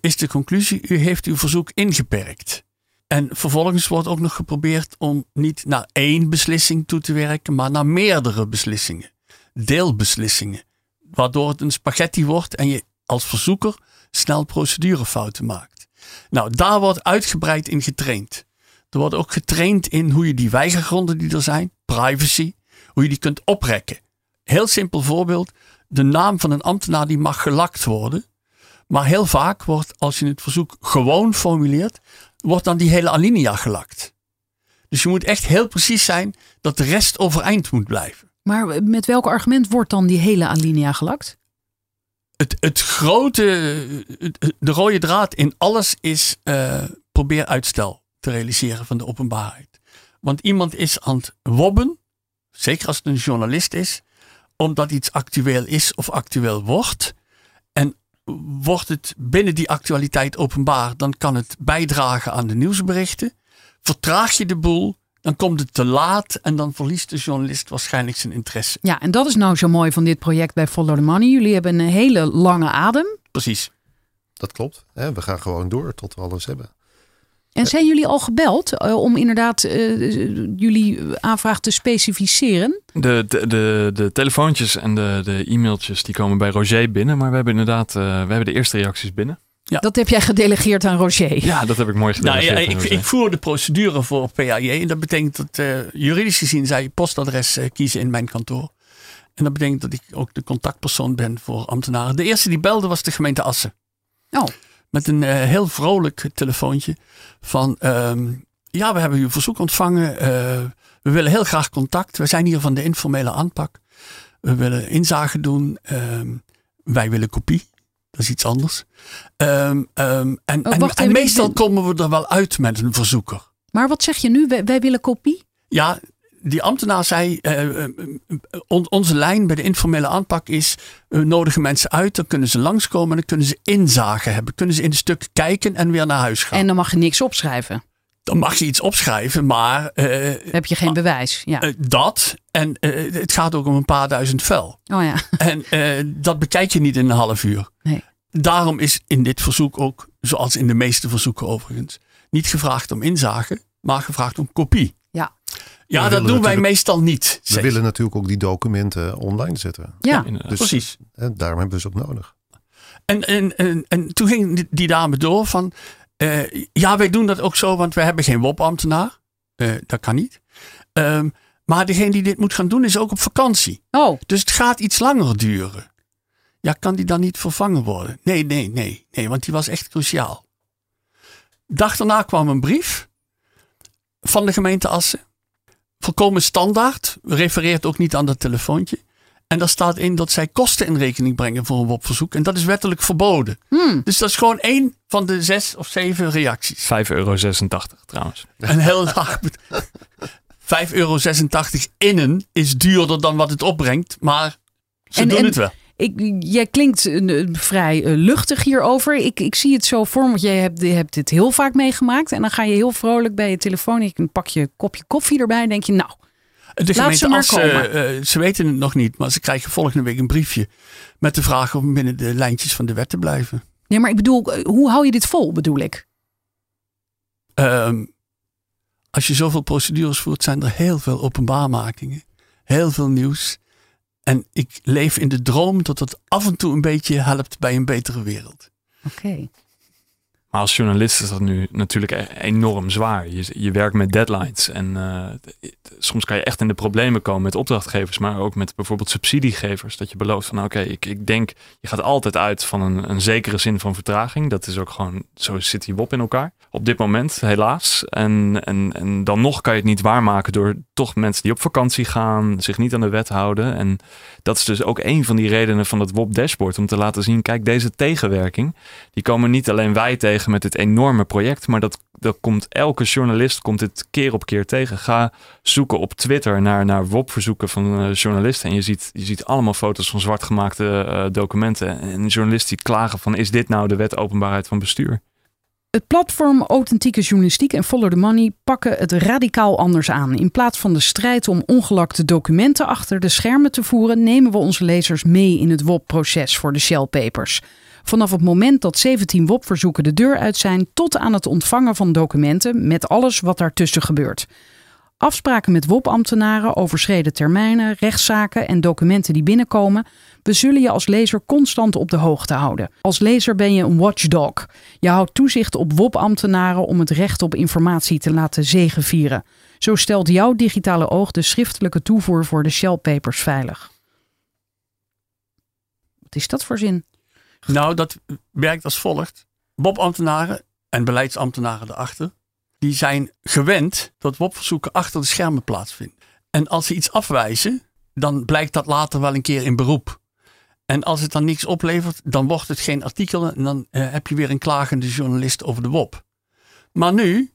is de conclusie: u heeft uw verzoek ingeperkt. En vervolgens wordt ook nog geprobeerd om niet naar één beslissing toe te werken, maar naar meerdere beslissingen, deelbeslissingen waardoor het een spaghetti wordt en je als verzoeker snel procedurefouten maakt. Nou, daar wordt uitgebreid in getraind. Er wordt ook getraind in hoe je die weigergronden die er zijn, privacy, hoe je die kunt oprekken. Heel simpel voorbeeld, de naam van een ambtenaar die mag gelakt worden. Maar heel vaak wordt, als je het verzoek gewoon formuleert, wordt dan die hele alinea gelakt. Dus je moet echt heel precies zijn dat de rest overeind moet blijven. Maar met welk argument wordt dan die hele alinea gelakt? het, het grote, de rode draad in alles is eh, probeer uitstel te realiseren van de openbaarheid. Want iemand is aan het wobben, zeker als het een journalist is, omdat iets actueel is of actueel wordt. En wordt het binnen die actualiteit openbaar, dan kan het bijdragen aan de nieuwsberichten. Vertraag je de boel, dan komt het te laat en dan verliest de journalist waarschijnlijk zijn interesse. Ja, en dat is nou zo mooi van dit project bij Follow the Money. Jullie hebben een hele lange adem. Precies. Dat klopt. Hè? We gaan gewoon door tot we alles hebben. En zijn jullie al gebeld eh, om inderdaad eh, jullie aanvraag te specificeren? De, de, de, de telefoontjes en de, de e-mailtjes die komen bij Roger binnen. Maar we hebben inderdaad eh, we hebben de eerste reacties binnen. Dat heb jij gedelegeerd aan Roger. Ja, dat heb ik mooi gedaan. Nou, ja, ik, ik voer de procedure voor PAJ. En dat betekent dat eh, juridisch gezien zij je postadres eh, kiezen in mijn kantoor. En dat betekent dat ik ook de contactpersoon ben voor ambtenaren. De eerste die belde was de gemeente Assen. Oh. Met een eh, heel vrolijk telefoontje van... ehm, ja, we hebben uw verzoek ontvangen. eh, we willen heel graag contact. We zijn hier van de informele aanpak. We willen inzage doen. ehm, wij willen kopie. Dat is iets anders. Ehm, ehm, en, Oh, en, wacht en even, meestal komen we er wel uit met een verzoeker. Maar wat zeg je nu? Wij, wij willen kopie? Ja, die ambtenaar zei, eh, eh, on- onze lijn bij de informele aanpak is, we nodigen mensen uit, dan kunnen ze langskomen en dan kunnen ze inzage hebben. Kunnen ze in een stuk kijken en weer naar huis gaan. En dan mag je niks opschrijven. Dan mag je iets opschrijven, maar eh, heb je geen bewijs. Ja. eh, dat, en eh, het gaat ook om een paar duizend vel. Oh ja. En eh, dat bekijk je niet in een half uur. Nee. Daarom is in dit verzoek ook, zoals in de meeste verzoeken overigens, niet gevraagd om inzage, maar gevraagd om kopie. Ja. Ja, We dat doen wij meestal niet. We willen natuurlijk ook die documenten online zetten. Ja. Dus Precies. hè, daarom hebben we ze ook nodig. En, en, en, en toen ging die dame door van, eh, ja, wij doen dat ook zo, want wij hebben geen WOP-ambtenaar. Eh, dat kan niet. Ehm, Maar degene die dit moet gaan doen is ook op vakantie. Oh, Dus het gaat iets langer duren. Ja, kan die dan niet vervangen worden? Nee, nee, nee, nee, want die was echt cruciaal. Dag daarna kwam een brief van de gemeente Assen. Volkomen standaard, refereert ook niet aan dat telefoontje. En daar staat in dat zij kosten in rekening brengen voor een WOP-verzoek. En dat is wettelijk verboden. hmm. Dus dat is gewoon één van de zes of zeven reacties. 5,86 euro trouwens. Een heel laag bet- 5,86 euro innen is duurder dan wat het opbrengt. Maar ze En- doen en- het wel. Ik, jij klinkt eh, vrij eh, luchtig hierover. Ik, ik zie het zo voor me, want jij hebt, je hebt dit heel vaak meegemaakt. En dan ga je heel vrolijk bij je telefoon. Je pak je kopje koffie erbij. En denk je, nou, De Laat gemeente ze Assen, komen. eh, ze weten het nog niet, maar ze krijgen volgende week een briefje met de vraag om binnen de lijntjes van de wet te blijven. nee, maar ik bedoel, eh, hoe hou je dit vol, bedoel ik? Ehm, als je zoveel procedures voert, zijn er heel veel openbaarmakingen, heel veel nieuws. En ik leef in de droom dat het af en toe een beetje helpt bij een betere wereld. Oké. Maar als journalist is dat nu natuurlijk e- enorm zwaar. Je, je werkt met deadlines en eh, soms kan je echt in de problemen komen met opdrachtgevers, maar ook met bijvoorbeeld subsidiegevers. Dat je belooft van oké, ik, ik denk, je gaat altijd uit van een, een zekere zin van vertraging. Dat is ook gewoon, zo zit die WOP in elkaar. Op dit moment, helaas. En, en, en dan nog kan je het niet waarmaken door toch mensen die op vakantie gaan, zich niet aan de wet houden. En dat is dus ook een van die redenen van het WOP dashboard, om te laten zien, kijk, deze tegenwerking, die komen niet alleen wij tegen met dit enorme project, maar dat, dat komt elke journalist komt dit keer op keer tegen. Ga zoeken op Twitter naar, naar WOP-verzoeken van eh, journalisten en je ziet, je ziet allemaal foto's van zwartgemaakte eh documenten en journalisten die klagen van is dit nou de wet openbaarheid van bestuur? Het platform Authentieke Journalistiek en Follow the Money pakken het radicaal anders aan. In plaats van de strijd om ongelakte documenten achter de schermen te voeren, nemen we onze lezers mee in het WOP-proces voor de Shell Papers. Vanaf het moment dat 17 WOP-verzoeken de deur uit zijn, tot aan het ontvangen van documenten met alles wat daartussen gebeurt. Afspraken met WOP-ambtenaren, overschreden termijnen, rechtszaken en documenten die binnenkomen. We zullen je als lezer constant op de hoogte houden. Als lezer ben je een watchdog. Je houdt toezicht op WOP-ambtenaren om het recht op informatie te laten zegevieren. Zo stelt jouw digitale oog de schriftelijke toevoer voor de Shell Papers veilig. Wat is dat voor zin? Nou, dat werkt als volgt. WOP-ambtenaren en beleidsambtenaren erachter, die zijn gewend dat WOP-verzoeken achter de schermen plaatsvinden. En als ze iets afwijzen, dan blijkt dat later wel een keer in beroep. En als het dan niks oplevert, dan wordt het geen artikel en dan eh, heb je weer een klagende journalist over de WOP. Maar nu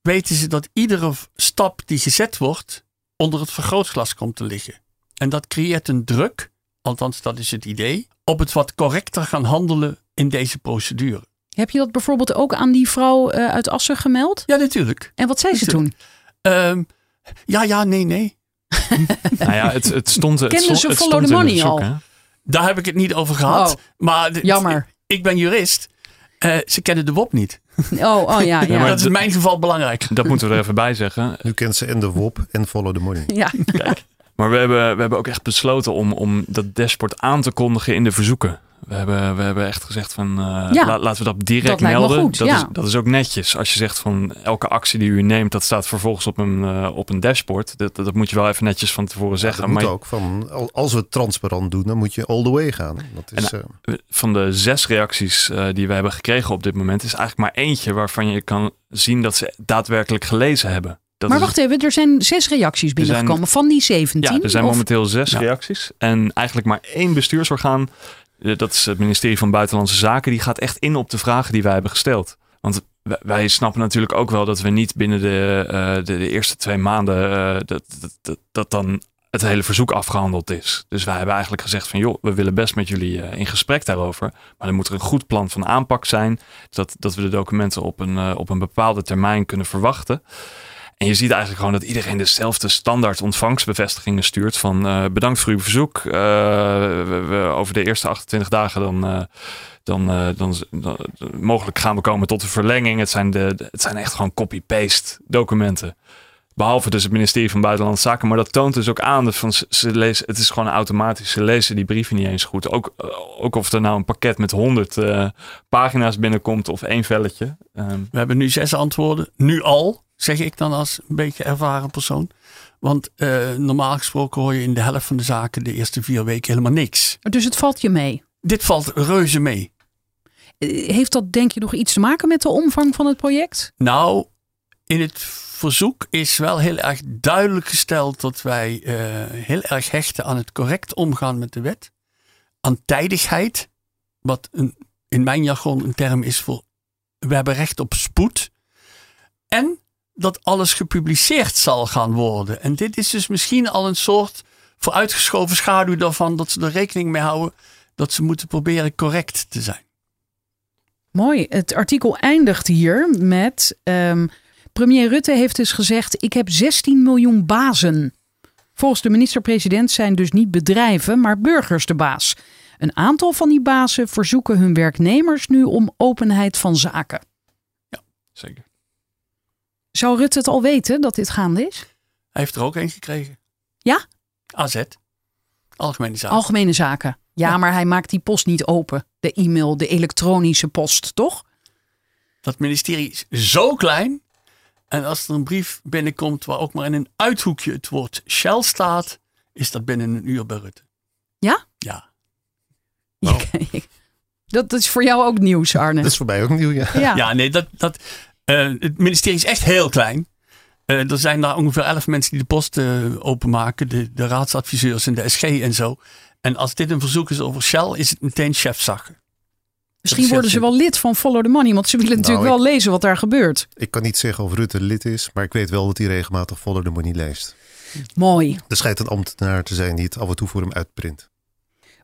weten ze dat iedere stap die gezet wordt onder het vergrootglas komt te liggen. En dat creëert een druk, althans dat is het idee, op het wat correcter gaan handelen in deze procedure. Heb je dat bijvoorbeeld ook aan die vrouw eh, uit Assen gemeld? Ja, natuurlijk. En wat zei ze toen? Ehm, ja, ja, nee, nee. Nou ja, het, het stond, het Kenden stond, ze Follow the in het Money al? hè? Daar heb ik het niet over gehad. Oh. maar Jammer. Ik ben jurist. Eh, ze kennen de WOP niet. Oh, oh ja, ja. maar dat is in mijn geval belangrijk. Dat moeten we er even bij zeggen. Nu kent ze en de WOP en Follow the Money. ja. Maar we hebben, we hebben ook echt besloten om, om dat dashboard aan te kondigen in de verzoeken. We hebben, we hebben echt gezegd van eh, Ja, la- laten we dat direct dat lijkt me melden. goed, dat, ja. is, dat is ook netjes. Als je zegt van elke actie die u neemt, dat staat vervolgens op een, eh, op een dashboard. Dat, dat, moet je wel even netjes van tevoren Ja, zeggen. dat moet maar ook. Van, al- als we het transparant doen, dan moet je all the way gaan. Dat is, En, eh, van de zes reacties eh, die we hebben gekregen op dit moment, is eigenlijk maar eentje waarvan je kan zien dat ze daadwerkelijk gelezen hebben. Dat Maar wacht even, er zijn zes reacties binnengekomen van die 17. Ja, er zijn Of- momenteel zes Ja. reacties. En eigenlijk maar één bestuursorgaan, eh, dat is het ministerie van Buitenlandse Zaken, die gaat echt in op de vragen die wij hebben gesteld. Want wij, snappen natuurlijk ook wel dat we niet binnen de, eh, de, de eerste twee maanden eh, dat, dat, dat, dat dan het hele verzoek afgehandeld is. Dus wij hebben eigenlijk gezegd van joh, we willen best met jullie in gesprek daarover. Maar er moet er een goed plan van aanpak zijn. Dat, dat we de documenten op een, op een bepaalde termijn kunnen verwachten. En je ziet eigenlijk gewoon dat iedereen dezelfde standaard ontvangstbevestigingen stuurt. Van eh, bedankt voor uw verzoek. Eh, we, over de eerste 28 dagen dan, eh, dan, dan, dan- mogelijk gaan we komen tot een verlenging. Het zijn, de, het zijn echt gewoon copy-paste documenten. Behalve dus het ministerie van Buitenlandse Zaken. Maar dat toont dus ook aan. Dat van, ze- ze lezen, het is gewoon automatisch. Ze lezen die brieven niet eens goed. Ook, ook of er nou een pakket met 100 eh, pagina's binnenkomt of één velletje. Ehm, We hebben nu zes antwoorden. Nu al. Zeg ik dan als een beetje ervaren persoon. Want eh, normaal gesproken hoor je in de helft van de zaken de eerste vier weken helemaal niks. Dus het valt je mee. Dit valt reuze mee. Eh, Heeft dat denk je nog iets te maken met de omvang van het project? Nou, in het verzoek is wel heel erg duidelijk gesteld dat wij eh, heel erg hechten aan het correct omgaan met de wet. Aan tijdigheid, wat een, in mijn jargon een term is voor we hebben recht op spoed. En dat alles gepubliceerd zal gaan worden. En dit is dus misschien al een soort vooruitgeschoven schaduw daarvan dat ze er rekening mee houden dat ze moeten proberen correct te zijn. Mooi. Het artikel eindigt hier met. ehm, premier Rutte heeft dus gezegd: Ik heb 16 miljoen bazen. Volgens de minister-president zijn dus niet bedrijven, maar burgers de baas. Een aantal van die bazen verzoeken hun werknemers nu om openheid van zaken. Zeker. Zou Rutte het al weten dat dit gaande is? Hij heeft er ook een gekregen. Ja? AZ. Algemene zaken. Algemene zaken. Ja, Ja. maar hij maakt die post niet open. De e-mail, de elektronische post, toch? Dat ministerie is zo klein. En als er een brief binnenkomt waar ook maar in een uithoekje het woord Shell staat, is dat binnen een uur bij Rutte. Ja? Ja. dat, dat is voor jou ook nieuws, Arne. Dat is voor mij ook nieuw, ja. ja. Ja, nee, dat, dat, het ministerie is echt heel klein. Eh, er zijn daar ongeveer elf mensen die de post eh, openmaken. De, de raadsadviseurs en de SG en zo. En als dit een verzoek is over Shell, is het meteen chefzaken. Misschien worden ze wel lid van Follow the Money, want ze willen natuurlijk Nou, ik- wel lezen wat daar gebeurt. Ik kan niet zeggen of Rutte lid is, maar ik weet wel dat hij regelmatig Follow the Money leest. Mooi. Er schijnt een ambtenaar te zijn die het af en toe voor hem uitprint.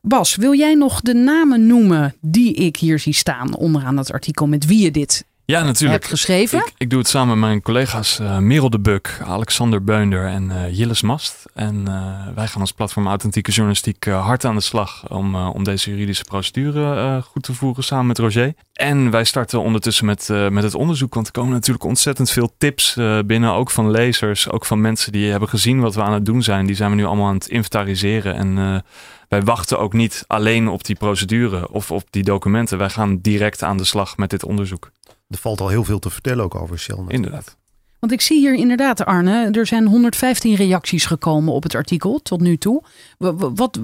Bas, wil jij nog de namen noemen die ik hier zie staan onderaan het artikel met wie je dit Ja, natuurlijk. hebt geschreven? Ik, ik doe het samen met mijn collega's eh Merel de Buk, Alexander Beunder en eh Jilles Mast. En eh, wij gaan als platform Authentieke Journalistiek hard aan de slag om, om deze juridische procedure goed te voeren samen met Roger. En wij starten ondertussen met, met het onderzoek, want er komen natuurlijk ontzettend veel tips binnen, ook van lezers, ook van mensen die hebben gezien wat we aan het doen zijn. Die zijn we nu allemaal aan het inventariseren en... wij wachten ook niet alleen op die procedure of op die documenten. Wij gaan direct aan de slag met dit onderzoek. Er valt al heel veel te vertellen ook over Shell. natuurlijk. Inderdaad. Want ik zie hier inderdaad, Arne, er zijn 115 reacties gekomen op het artikel tot nu toe. Wa- wa- Wat,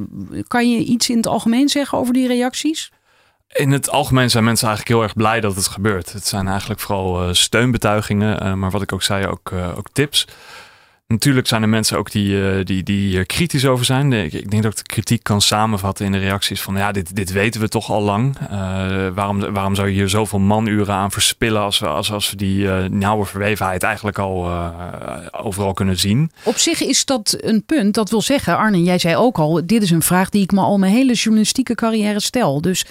kan je iets in het algemeen zeggen over die reacties? In het algemeen zijn mensen eigenlijk heel erg blij dat het gebeurt. Het zijn eigenlijk vooral eh, steunbetuigingen, eh, maar wat ik ook zei, ook, eh, ook tips. Natuurlijk zijn er mensen ook die, eh, die, die kritisch over zijn. Ik, denk dat ik de kritiek kan samenvatten in de reacties van ja, dit, dit weten we toch al lang. Eh, waarom, waarom zou je hier zoveel manuren aan verspillen als we, als, als we die eh, nauwe verwevenheid eigenlijk al overal kunnen zien? Op zich is dat een punt. Dat wil zeggen, Arne, jij zei ook al, dit is een vraag die ik me al mijn hele journalistieke carrière stel. Dus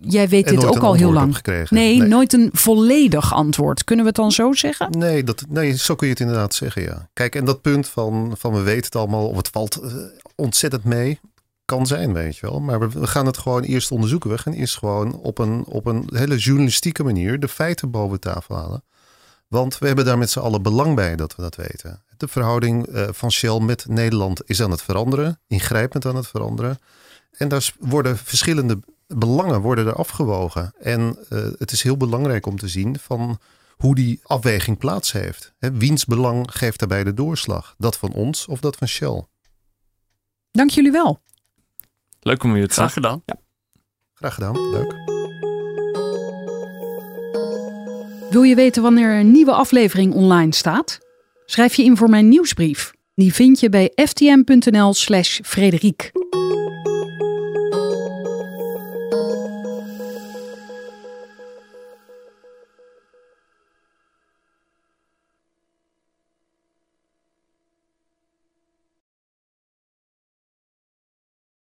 jij weet dit ook al heel lang. gekregen. Nee, Nee. nooit een volledig antwoord. Kunnen we het dan zo zeggen? Nee, dat, nee, zo kun je het inderdaad zeggen, ja. Kijk, en dat punt van, van we weten het allemaal, of het valt eh, ontzettend mee, kan zijn, weet je wel. Maar we, we gaan het gewoon eerst onderzoeken. We gaan eerst gewoon op een, op een hele journalistieke manier de feiten boven tafel halen. Want we hebben daar met z'n allen belang bij dat we dat weten. De verhouding eh, van Shell met Nederland is aan het veranderen, ingrijpend aan het veranderen. En daar worden verschillende belangen worden er afgewogen. En eh, het is heel belangrijk om te zien van hoe die afweging plaats heeft. Hè, wiens belang geeft daarbij de doorslag? Dat van ons of dat van Shell? Dank jullie wel. Leuk om je het Graag zag. gedaan. Graag gedaan, leuk. Wil je weten wanneer een nieuwe aflevering online staat? Schrijf je in voor mijn nieuwsbrief. Die vind je bij ftm.nl/slash Frederiek.